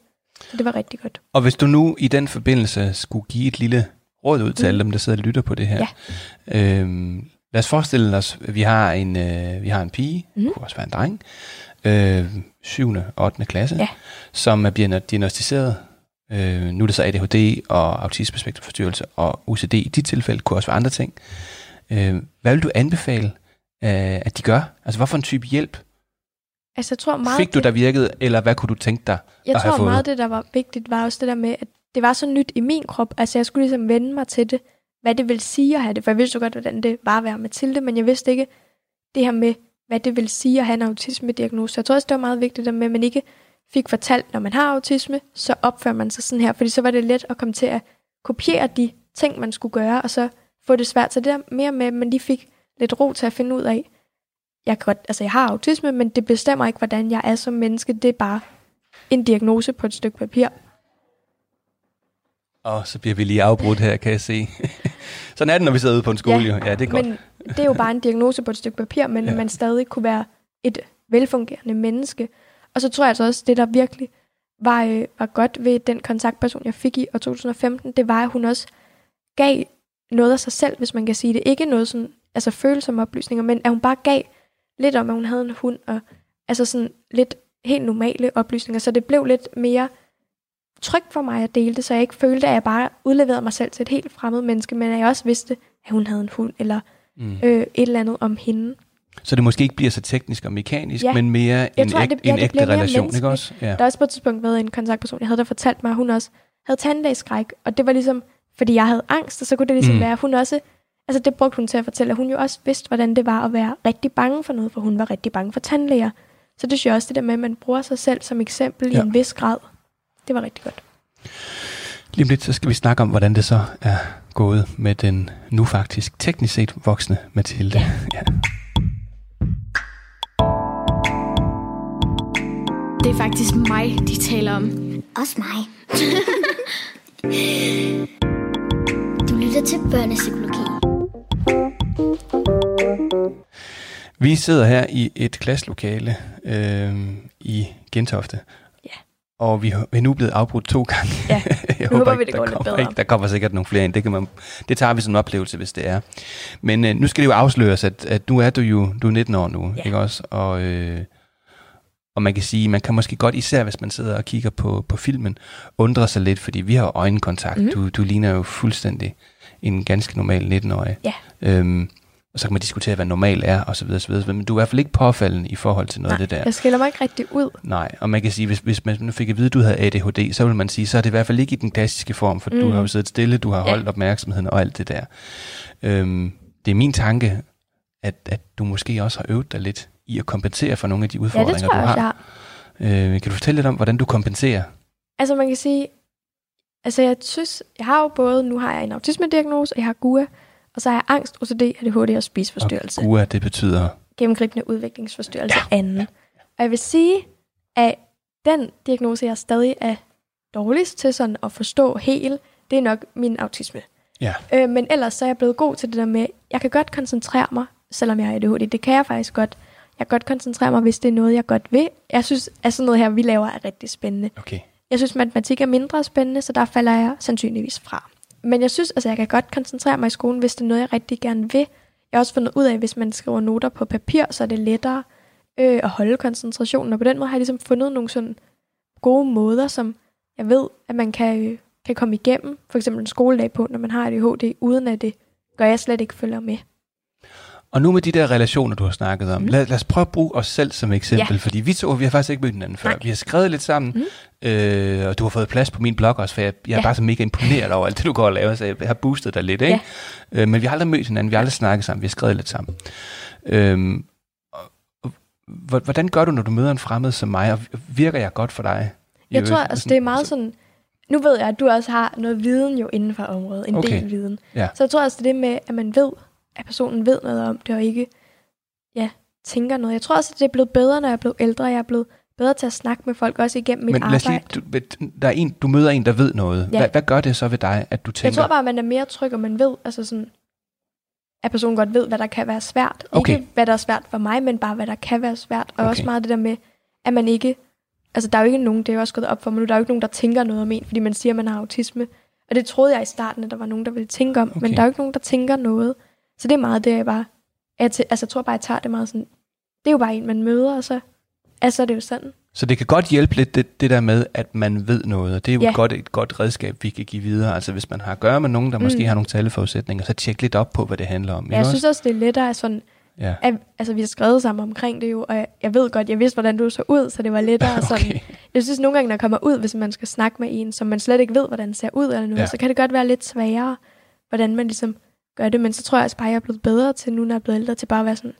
Så det var rigtig godt. Og hvis du nu i den forbindelse skulle give et lille råd ud til Mm. alle dem, der sidder og lytter på det her. Ja. Øhm, lad os forestille os, at vi har en, øh, vi har en pige, mm. Det kunne også være en dreng, øh, 7. og 8. klasse, Ja. som er blevet diagnostiseret. Øh, nu er det så ADHD og autismespektrumforstyrrelse og OCD. I de tilfælde kunne også være andre ting. Øh, hvad vil du anbefale, øh, at de gør? Altså, hvorfor en type hjælp Altså, jeg tror meget, fik du, der virkede, eller hvad kunne du tænke dig Jeg at have tror fået? meget, det der var vigtigt, var også det der med, at det var så nyt i min krop. Altså, jeg skulle ligesom vende mig til det. hvad det vil sige at have det. For jeg vidste jo godt, hvordan det var at være Mathilde, men jeg vidste ikke det her med, hvad det vil sige at have en autisme-diagnose. Jeg tror også, det var meget vigtigt, at man ikke fik fortalt, når man har autisme, så opfører man sig sådan her, fordi så var det let at komme til at kopiere de ting, man skulle gøre, og så få det svært. Så det der mere med, at man lige fik lidt ro til at finde ud af, jeg, kan godt, altså jeg har autisme, men det bestemmer ikke, hvordan jeg er som menneske. Det er bare en diagnose på et stykke papir. Og så bliver vi lige afbrudt her, kan jeg se. Sådan er det, når vi sidder ude på en skole. Ja, ja det er godt. Men det er jo bare en diagnose på et stykke papir, men ja. man stadig kunne være et velfungerende menneske. Og så tror jeg altså også, det der virkelig var, øh, var godt ved den kontaktperson, jeg fik i år 2015, det var, at hun også gav noget af sig selv, hvis man kan sige det. Ikke noget sådan, altså følsomme oplysninger, men at hun bare gav lidt om, at hun havde en hund, og altså sådan lidt helt normale oplysninger, så det blev lidt mere trygt for mig at dele det, så jeg ikke følte, at jeg bare udleverede mig selv til et helt fremmed menneske, men at jeg også vidste, at hun havde en hund, eller mm. øh, et eller andet om hende. Så det måske ikke bliver så teknisk og mekanisk, ja. men mere en, tror, æg, det, ja, en ægte relation, ikke også? Ja. Der er også på et tidspunkt været en kontaktperson, jeg havde der fortalt mig, at hun også havde tandlægeskræk, og det var ligesom, fordi jeg havde angst, og så kunne det ligesom mm. være, at hun også, altså det brugte hun til at fortælle, at hun jo også vidste, hvordan det var at være rigtig bange for noget, for hun var rigtig bange for tandlæger. Så det synes jeg også, det der med, at man bruger sig selv som eksempel ja. i en vis grad, det var rigtig godt. Lige om lidt, så skal vi snakke om, hvordan det så er gået med den nu faktisk teknisk set voksne Mathilde. Ja. ja. Det er faktisk mig, de taler om. Også mig. du lytter til børnepsykologi. Vi sidder her i et klasselokale øh, i Gentofte, og vi er nu blevet afbrudt to gange. Ja, jeg håber, håber vi, det går lidt bedre. Ikke, der kommer sikkert nogle flere ind. Det, kan man, det tager vi som en oplevelse, hvis det er. Men øh, nu skal det jo afsløres, at, at nu er du jo du er 19 år nu, ja. ikke også? Og, øh, og man kan sige, man kan måske godt, især hvis man sidder og kigger på, på filmen, undre sig lidt, fordi vi har øjenkontakt. Mm. Du, du ligner jo fuldstændig en ganske normal 19-årig. Ja. Øhm, og så kan man diskutere, hvad normal er, og så videre, så videre. Men du er i hvert fald ikke påfaldende i forhold til noget Nej, af det der. jeg skiller mig ikke rigtig ud. Nej, og man kan sige, hvis, hvis man nu fik at vide, at du havde ADHD, så vil man sige, så er det i hvert fald ikke i den klassiske form, for mm. du har jo siddet stille, du har holdt ja. opmærksomheden og alt det der. Øhm, det er min tanke, at, at du måske også har øvet dig lidt i at kompensere for nogle af de udfordringer, ja, det tror jeg du har. Også, har. Øh, kan du fortælle lidt om, hvordan du kompenserer? Altså man kan sige, altså jeg synes, jeg har jo både, nu har jeg en autisme-diagnose, og jeg har GUA, og så har jeg angst, OCD, ADHD og spiseforstyrrelse. Og GUA, det betyder? Gennemgribende udviklingsforstyrrelse ja. anden. Og jeg vil sige, at den diagnose, jeg stadig er dårligst til sådan at forstå helt, det er nok min autisme. Ja. Øh, men ellers så er jeg blevet god til det der med, jeg kan godt koncentrere mig, selvom jeg har ADHD. Det kan jeg faktisk godt. Jeg kan godt koncentrere mig, hvis det er noget, jeg godt vil. Jeg synes, at sådan noget her, vi laver, er rigtig spændende. Okay. Jeg synes, matematik er mindre spændende, så der falder jeg sandsynligvis fra. Men jeg synes, altså jeg kan godt koncentrere mig i skolen, hvis det er noget, jeg rigtig gerne vil. Jeg har også fundet ud af, at hvis man skriver noter på papir, så er det lettere øh, at holde koncentrationen. Og på den måde har jeg ligesom fundet nogle sådan gode måder, som jeg ved, at man kan, øh, kan komme igennem. For eksempel en skoledag på, når man har ADHD, uden at det gør, jeg slet ikke følger med. Og nu med de der relationer, du har snakket om, mm. lad, lad os prøve at bruge os selv som eksempel, ja. fordi vi to, vi har faktisk ikke mødt hinanden før. Nej. Vi har skrevet lidt sammen, mm. øh, og du har fået plads på min blog også, for jeg, jeg ja. er bare så mega imponeret over alt det, du går og laver, så jeg har boostet dig lidt, ikke? Ja. Øh, men vi har aldrig mødt hinanden, vi har aldrig snakket sammen, vi har skrevet lidt sammen. Øh, hvordan gør du, når du møder en fremmed som mig, og virker jeg godt for dig? Jeg tror, altså, det er meget sådan, nu ved jeg, at du også har noget viden jo inden for området, en okay. del viden. Ja. Så jeg tror altså, det er det med, at man ved, at personen ved noget om det, og ikke ja, tænker noget. Jeg tror også, at det er blevet bedre, når jeg er blevet ældre. Jeg er blevet bedre til at snakke med folk, også igennem mit Men arbejde. Lige, du, der er en, du møder en, der ved noget. Ja. Hvad, hvad gør det så ved dig, at du tænker... Jeg tror bare, at man er mere tryg, og man ved, altså sådan, at personen godt ved, hvad der kan være svært. Okay. Ikke hvad der er svært for mig, men bare hvad der kan være svært. Og okay. også meget det der med, at man ikke... Altså, der er jo ikke nogen, det er jo også gået op for mig nu, der er jo ikke nogen, der tænker noget om en, fordi man siger, at man har autisme. Og det troede jeg i starten, at der var nogen, der ville tænke om, okay. men der er jo ikke nogen, der tænker noget. Så det er meget det, jeg bare... Jeg, altså, jeg tror bare, jeg tager det meget sådan... Det er jo bare en, man møder, og så altså, det er jo sådan. Så det kan godt hjælpe lidt, det, det der med, at man ved noget, og det er jo ja. godt, et godt redskab, vi kan give videre. Altså hvis man har at gøre med nogen, der mm. måske har nogle talleforudsætninger, så tjek lidt op på, hvad det handler om. Ja, jeg også? synes også, det er lettere sådan, ja. at, altså vi har skrevet sammen omkring det jo, og jeg, jeg ved godt, jeg vidste, hvordan du så ud, så det var lettere okay. sådan. Jeg synes nogle gange, når jeg kommer ud, hvis man skal snakke med en, som man slet ikke ved, hvordan ser ud eller noget, ja. så kan det godt være lidt sværere. hvordan man ligesom gør det. Men så tror jeg også bare, at jeg er blevet bedre til nu, når jeg er blevet ældre, til bare at være sådan,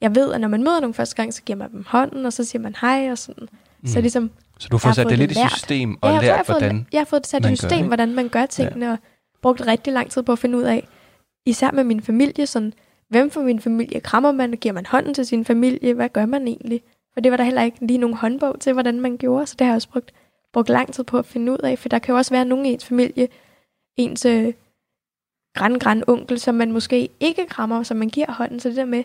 jeg ved, at når man møder nogen første gang, så giver man dem hånden, og så siger man hej og sådan. Mm. Så ligesom, Så du får sat det lidt i system ja, og jeg, jeg, lært, har fået, hvordan... jeg har fået det sat i system, hvordan man gør tingene, ja. og brugt rigtig lang tid på at finde ud af, især med min familie, sådan, hvem for min familie krammer man, giver man hånden til sin familie, hvad gør man egentlig? For det var der heller ikke lige nogen håndbog til, hvordan man gjorde, så det har jeg også brugt, brugt lang tid på at finde ud af, for der kan jo også være nogen i ens familie, ens øh, græn, græn onkel, som man måske ikke krammer, som man giver hånden, så det der med,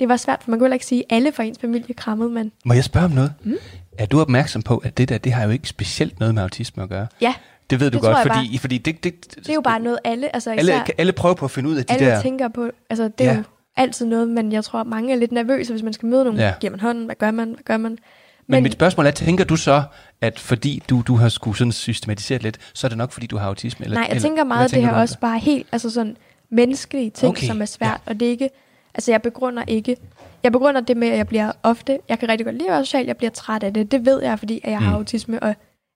det var svært, for man kunne heller ikke sige, at alle fra ens familie krammede man. Må jeg spørge om noget? Mm. Er du opmærksom på, at det der, det har jo ikke specielt noget med autisme at gøre? Ja, Det ved du Det godt, fordi, fordi det, det, det er jo bare noget, alle, altså især, alle, alle prøver på at finde ud af de alle der... tænker på, altså det er Ja. jo altid noget, men jeg tror, at mange er lidt nervøse, hvis man skal møde nogen. Ja. Giver man hånden? Hvad gør man? Hvad gør man? Men, Men mit spørgsmål er, tænker du så, at fordi du, du har skulle sådan systematisere lidt, så er det nok, fordi du har autisme? Eller, nej, jeg eller, tænker meget, at det her også bare helt, altså sådan menneskelige ting, Okay, som er svært, ja. og det er ikke, altså jeg begrunder ikke, jeg begrunder det med, at jeg bliver ofte, jeg kan rigtig godt lide at være social, jeg bliver træt af det, det ved jeg, fordi at jeg har Mm. autisme, og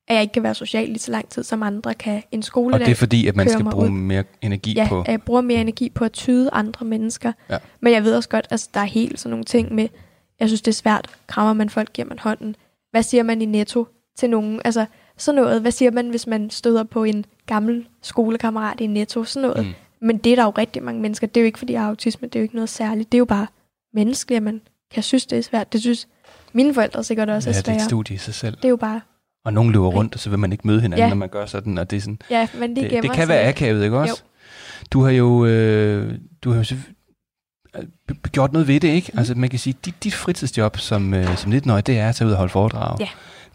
at jeg ikke kan være social lige så lang tid, som andre kan. En Og skoledag, det er fordi, at man skal bruge ud. mere energi ja, på... at jeg bruger mere energi på at tyde andre mennesker. Ja. Men jeg ved også godt, at altså, der er helt sådan nogle ting med, jeg synes, det er svært. Krammer man folk, giver man hånden. Hvad siger man i netto til nogen? Altså, sådan noget. Hvad siger man, hvis man støder på en gammel skolekammerat i netto? Sådan noget. Mm. Men det er der jo rigtig mange mennesker. Det er jo ikke, fordi jeg har autisme. Det er jo ikke noget særligt. Det er jo bare menneskeligt, at man kan synes, det er svært. Det synes mine forældre sikkert også Ja, er det er et studie i sig selv. Det er jo bare, Og nogen løber rundt, og så vil man ikke møde hinanden, Ja. når man gør sådan, og det er sådan... ja, men de Det, det kan være akavet, ikke også? Du har jo, øh, du har jo gjort noget ved det, ikke? Mhm. Altså man kan sige, dit, dit fritidsjob som, øh, som 19-årig, det er at tage ud og holde foredrag. Ja.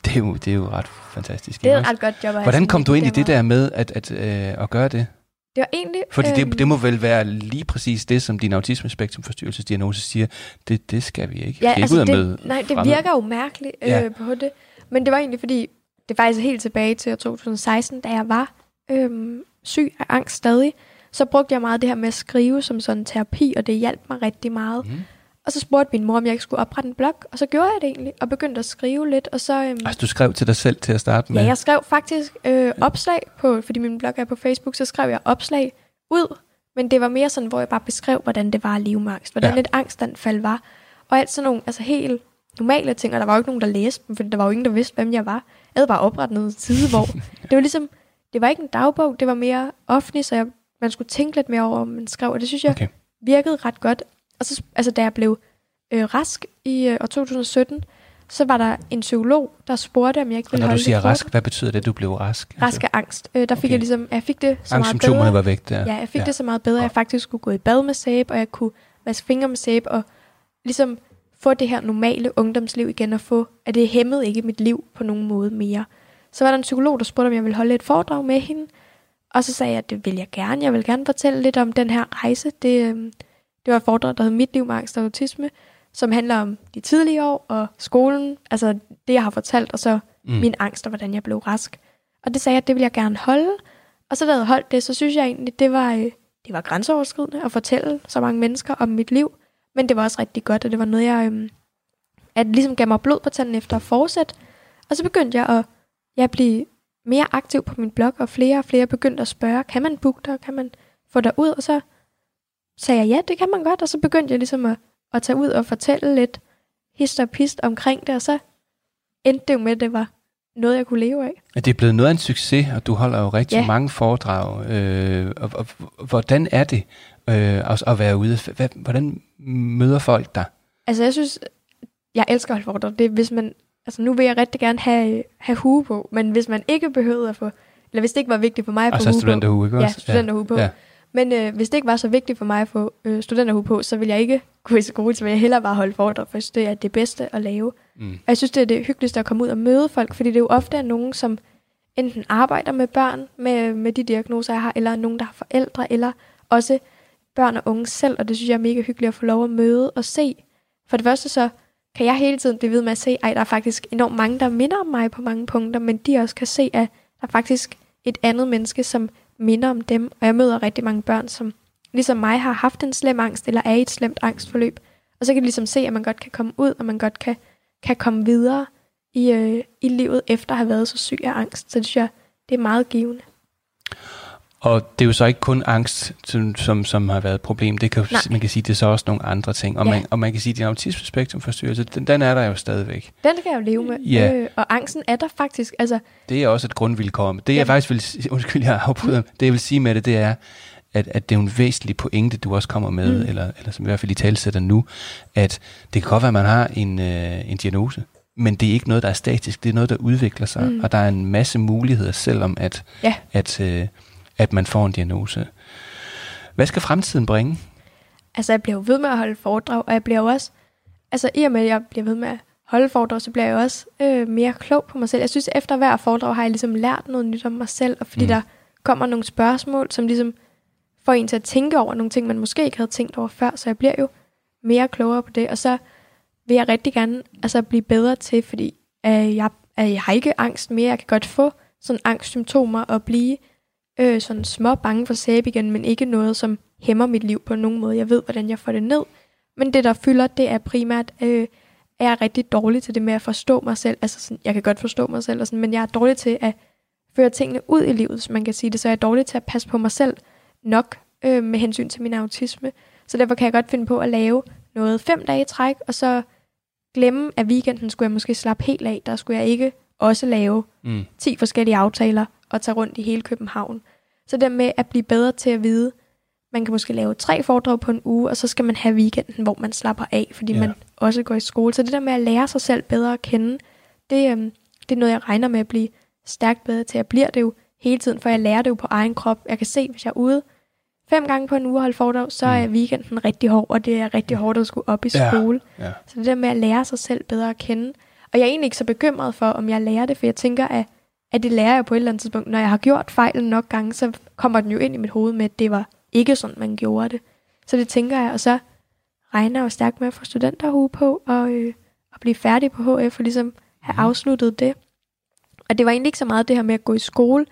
Det er jo, det er jo ret fantastisk. Det er et ret godt job. at Hvordan kom du ind i det der med at, at, øh, at gøre det? Det var egentlig... Fordi øhm, det, det må vel være lige præcis det, som din autismespektrumforstyrrelsesdiagnose siger. Det, det skal vi ikke. Ja, altså ud og det, nej, det fremmede. virker jo mærkeligt øh, Ja. på det. Men det var egentlig fordi, det er faktisk helt tilbage til år 2016, da jeg var øhm, syg af angst stadig. Så brugte jeg meget det her med at skrive som sådan terapi, og det hjalp mig rigtig meget. Mhm. Og så spurgte min mor, om jeg ikke skulle oprette en blog, og så gjorde jeg det egentlig, og begyndte at skrive lidt. Og så, øhm, Altså du skrev til dig selv til at starte med? ja, jeg skrev faktisk øh, opslag på, fordi min blog er på Facebook, så skrev jeg opslag ud, men det var mere sådan, hvor jeg bare beskrev, hvordan det var at leve med angst, hvordan Ja. et angstanfald var, og alt sådan nogle altså helt normale ting, og der var jo ikke nogen, der læste dem, fordi der var jo ingen, der vidste, hvem jeg var. Jeg havde bare oprettet noget side, hvor det var ligesom, det var ikke en dagbog, det var mere offentligt, så jeg, man skulle tænke lidt mere over, hvad man skrev, og det synes jeg Okay. virkede ret godt. Og så, altså, da jeg blev øh, rask i øh, år 2017, så var der en psykolog, der spurgte, om jeg ikke Og ville når du holde siger et foredrag. rask, hvad betyder det, at du blev rask? Altså, Rask af angst. Øh, der fik Okay. jeg ligesom, jeg fik det så meget bedre. var væk der. Ja, jeg fik Ja. det så meget bedre, at jeg faktisk skulle gå i bad med sæbe, og jeg kunne vaske fingre med sæbe, og ligesom få det her normale ungdomsliv igen, og få, at det hæmmede ikke mit liv på nogen måde mere. Så var der en psykolog, der spurgte, om jeg ville holde et foredrag med hende, og så sagde jeg, at det vil jeg gerne. Jeg vil gerne fortælle lidt om den her rejse. Det, øhm, det var et foredrag, der hed Mit liv med angst og autisme, som handler om de tidlige år og skolen, altså det, jeg har fortalt, og så Mm. min angst og hvordan jeg blev rask. Og det sagde jeg, at det ville jeg gerne holde. Og så da jeg holdt det, så synes jeg egentlig, det var, øh, det var grænseoverskridende at fortælle så mange mennesker om mit liv. Men det var også rigtig godt, og det var noget, jeg øhm, at ligesom gav mig blod på tanden efter at fortsætte. Og så begyndte jeg at jeg blive mere aktiv på min blog, og flere og flere begyndte at spørge, kan man booke dig, kan man få dig ud? Og så sagde jeg, ja, det kan man godt, og så begyndte jeg ligesom at, at tage ud og fortælle lidt hist og pist omkring det, og så endte det jo med, at det var noget, jeg kunne leve af. Det er blevet noget af en succes, og du holder jo rigtig Ja. mange foredrag. Øh, og, og, hvordan er det øh, at, at være ude? Hvordan møder folk dig? Altså, jeg synes, jeg elsker at holde foredrag. Det hvis man, altså, nu vil jeg rigtig gerne have, have hue på, men hvis man ikke behøvede at få, eller hvis det ikke var vigtigt for mig at få så hue på, studenterhue, ikke Ja, også? studenterhue på. Ja. Men øh, hvis det ikke var så vigtigt for mig at få øh, studenterhue på, så vil jeg ikke gå i skole, så vil jeg hellere bare holde foredrag, for det er det bedste at lave. Mm. Og jeg synes, det er det hyggeligste at komme ud og møde folk, fordi det er jo ofte er nogen, som enten arbejder med børn med, med de diagnoser, jeg har, eller er nogen, der har forældre, eller også børn og unge selv, og det synes jeg er mega hyggeligt at få lov at møde og se. For det første så kan jeg hele tiden blive ved med at se, at der er faktisk enormt mange, der minder om mig på mange punkter, men de også kan se, at der er faktisk et andet menneske, som minder om dem. Og jeg møder rigtig mange børn, som ligesom mig har haft en slem angst, eller er i et slemt angstforløb. Og så kan de ligesom se, at man godt kan komme ud, og man godt kan, kan komme videre i, øh, i livet, efter at have været så syg af angst. Så det synes jeg, det er meget givende. Og det er jo så ikke kun angst, som, som, som har været et problem. Det kan, Nej. man kan sige, det er så også nogle andre ting. Og, Ja. man, og man kan sige, at din autismespektrumforstyrrelse, den, den er der jo stadigvæk. Den kan jeg jo leve med. Ja. Øh, og angsten er der faktisk. Altså, Det er også et grundvilkår. Det jeg faktisk vil undskyld, jeg afbryder, det jeg vil sige med det, det er, at, at det er en væsentlig pointe, du også kommer med, Mm. mm. eller, eller som i hvert fald i talsætter nu, at det kan godt være, at man har en, øh, en diagnose, men det er ikke noget, der er statisk, det er noget, der udvikler sig, Mm. mm. og der er en masse muligheder, selvom at, Ja. at, øh, at man får en diagnose. Hvad skal fremtiden bringe? altså, jeg bliver jo ved med at holde foredrag, og jeg bliver jo også, altså i og med, at jeg bliver ved med at holde foredrag, så bliver jeg jo også øh, mere klog på mig selv. Jeg synes, efter hver foredrag har jeg ligesom lært noget nyt om mig selv, og fordi mm. Mm. der kommer nogle spørgsmål, som ligesom får en til at tænke over nogle ting, man måske ikke havde tænkt over før, så jeg bliver jo mere klogere på det, og så vil jeg rigtig gerne altså, blive bedre til, fordi øh, jeg, øh, jeg har ikke angst mere, jeg kan godt få sådan angstsymptomer og blive øh, sådan små bange for sæbe igen, men ikke noget, som hæmmer mit liv på nogen måde. Jeg ved, hvordan jeg får det ned. Men det, der fylder, det er primært, øh, er jeg rigtig dårlig til det med at forstå mig selv. Altså, sådan, jeg kan godt forstå mig selv, og sådan, men jeg er dårlig til at føre tingene ud i livet, hvis man kan sige det. Så jeg er dårlig til at passe på mig selv nok øh, med hensyn til min autisme. Så derfor kan jeg godt finde på at lave noget fem dage i træk, og så glemme, at weekenden skulle jeg måske slappe helt af. Der skulle jeg ikke også lave Mm. 10 forskellige aftaler og tage rundt i hele København. Så det med at blive bedre til at vide, man kan måske lave tre foredrag på en uge, og så skal man have weekenden, hvor man slapper af, fordi Ja. ja. man også går i skole. Så det der med at lære sig selv bedre at kende, det, øhm, det er noget, jeg regner med at blive stærkt bedre til. Jeg bliver det jo hele tiden, for jeg lærer det jo på egen krop. Jeg kan se, hvis jeg er ude fem gange på en uge og holde foredrag, så er Mm. weekenden rigtig hård, og det er rigtig hårdt at skulle op i Ja. skole. Ja. Så det der med at lære sig selv bedre at kende. Og jeg er egentlig ikke så bekymret for, om jeg lærer det, for jeg tænker, at, at det lærer jeg på et eller andet tidspunkt. Når jeg har gjort fejlen nok gange, så kommer den jo ind i mit hoved med, at det var ikke sådan, man gjorde det. Så det tænker jeg, og så regner jeg jo stærkt med at få studenterhue på, og, øh, og blive færdig på HF, og ligesom have afsluttet det. Og det var egentlig ikke så meget det her med at gå i skole,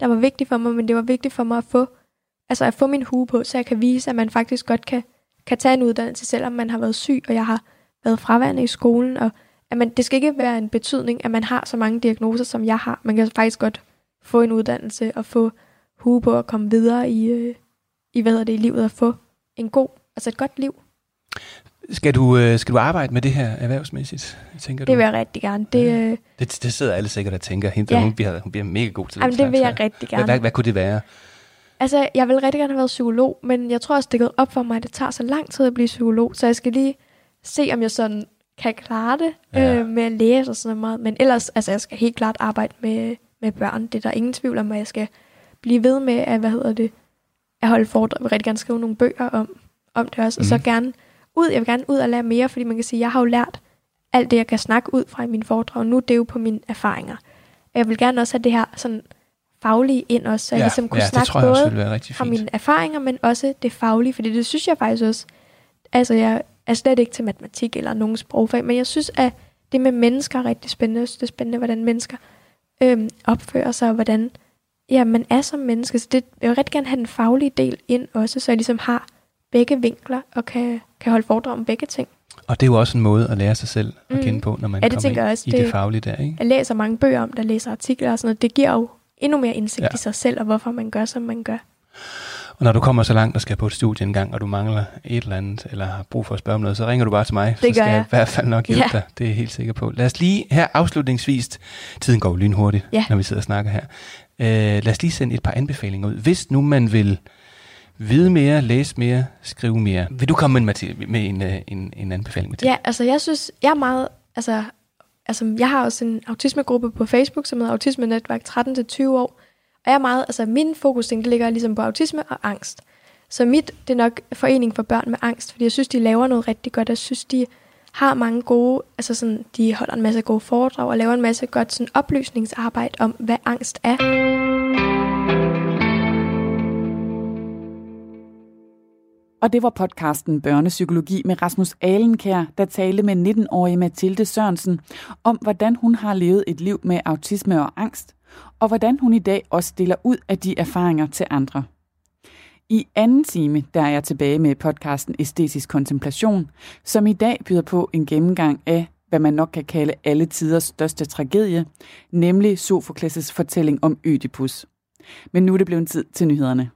der var vigtigt for mig, men det var vigtigt for mig at få, altså at få min hue på, så jeg kan vise, at man faktisk godt kan, kan tage en uddannelse, selvom man har været syg, og jeg har været fraværende i skolen, og at man, det skal ikke være en betydning, at man har så mange diagnoser, som jeg har. Man kan faktisk godt få en uddannelse og få hue på at komme videre i, øh, i, hvad hedder det, i livet og få en god, altså et godt liv. Skal, du, øh, skal du arbejde med det her erhvervsmæssigt, tænker du? Det vil jeg rigtig gerne. Det, Ja. øh, Det, det sidder alle sikkert og tænker, hende, Ja. hun, bliver, hun bliver mega god til jamen, den det vil jeg rigtig Hvad, gerne. hvad, hvad kunne det være? Altså, jeg vil rigtig gerne have været psykolog, men jeg tror også, det er gået op for mig, at det tager så lang tid at blive psykolog, så jeg skal lige se, om jeg sådan kan klare det Ja. øh, med at læse og sådan noget. Men ellers, altså, jeg skal helt klart arbejde med, med børn. Det er der ingen tvivl om, at jeg skal blive ved med at, hvad hedder det, at holde foredrag. Jeg vil rigtig gerne skrive nogle bøger om, om det også. Og så Mhm. gerne ud, jeg vil gerne ud og lære mere, fordi man kan sige, jeg har jo lært alt det, jeg kan snakke ud fra i mine foredrag. Nu det er jo på mine erfaringer. Og jeg vil gerne også have det her sådan faglige ind også, så jeg ligesom kunne ja det snakke både fra mine erfaringer, men også det faglige, fordi det synes jeg faktisk også, altså jeg er slet ikke til matematik eller nogen sprogfag, men jeg synes, at det med mennesker er rigtig spændende. Jeg synes, det er spændende, hvordan mennesker øhm, opfører sig, og hvordan ja, man er som menneske. Så det, jeg vil rigtig gerne have den faglige del ind også, så jeg ligesom har begge vinkler og kan, kan holde foredrag om begge ting. Og det er jo også en måde at lære sig selv at Mm. kende på, når man Ja, det kommer også. i det, Det- faglige der. Ikke? Jeg læser mange bøger om det, jeg læser artikler og sådan noget. Det giver jo endnu mere indsigt ja. i sig selv, og hvorfor man gør, som man gør. Og når du kommer så langt og skal på et studie en gang, og du mangler et eller andet, eller har brug for at spørge om noget, så ringer du bare til mig. så gør skal jeg jeg. i hvert fald nok hjælpe Ja. dig. Det er jeg helt sikker på. Lad os lige her afslutningsvis, tiden går lynhurtigt, Ja. når vi sidder og snakker her. Øh, lad os lige sende et par anbefalinger ud. Hvis nu man vil vide mere, læse mere, skrive mere, vil du komme med, Mathilde, med en, øh, en, en anbefaling, Mathilde? Ja, altså jeg synes, jeg er meget, altså, altså jeg har også en autismegruppe på Facebook, som hedder Autisme Netværk 13-20 år. Og jeg er meget, altså min fokus, det ligger ligesom på autisme og angst. Så mit, det er nok Forening for Børn med Angst, fordi jeg synes, de laver noget rigtig godt. Jeg synes, de har mange gode, altså sådan, de holder en masse gode foredrag og laver en masse godt sådan oplysningsarbejde om, hvad angst er. Og det var podcasten Børnepsykologi med Rasmus Alenkær, der talte med 19-årige Mathilde Sørensen om, hvordan hun har levet et liv med autisme og angst, og hvordan hun i dag også deler ud af de erfaringer til andre. I anden time, der er jeg tilbage med podcasten Æstetisk Kontemplation, som i dag byder på en gennemgang af, hvad man nok kan kalde alle tiders største tragedie, nemlig Sofokles' fortælling om Ødipus. Men nu er det blevet tid til nyhederne.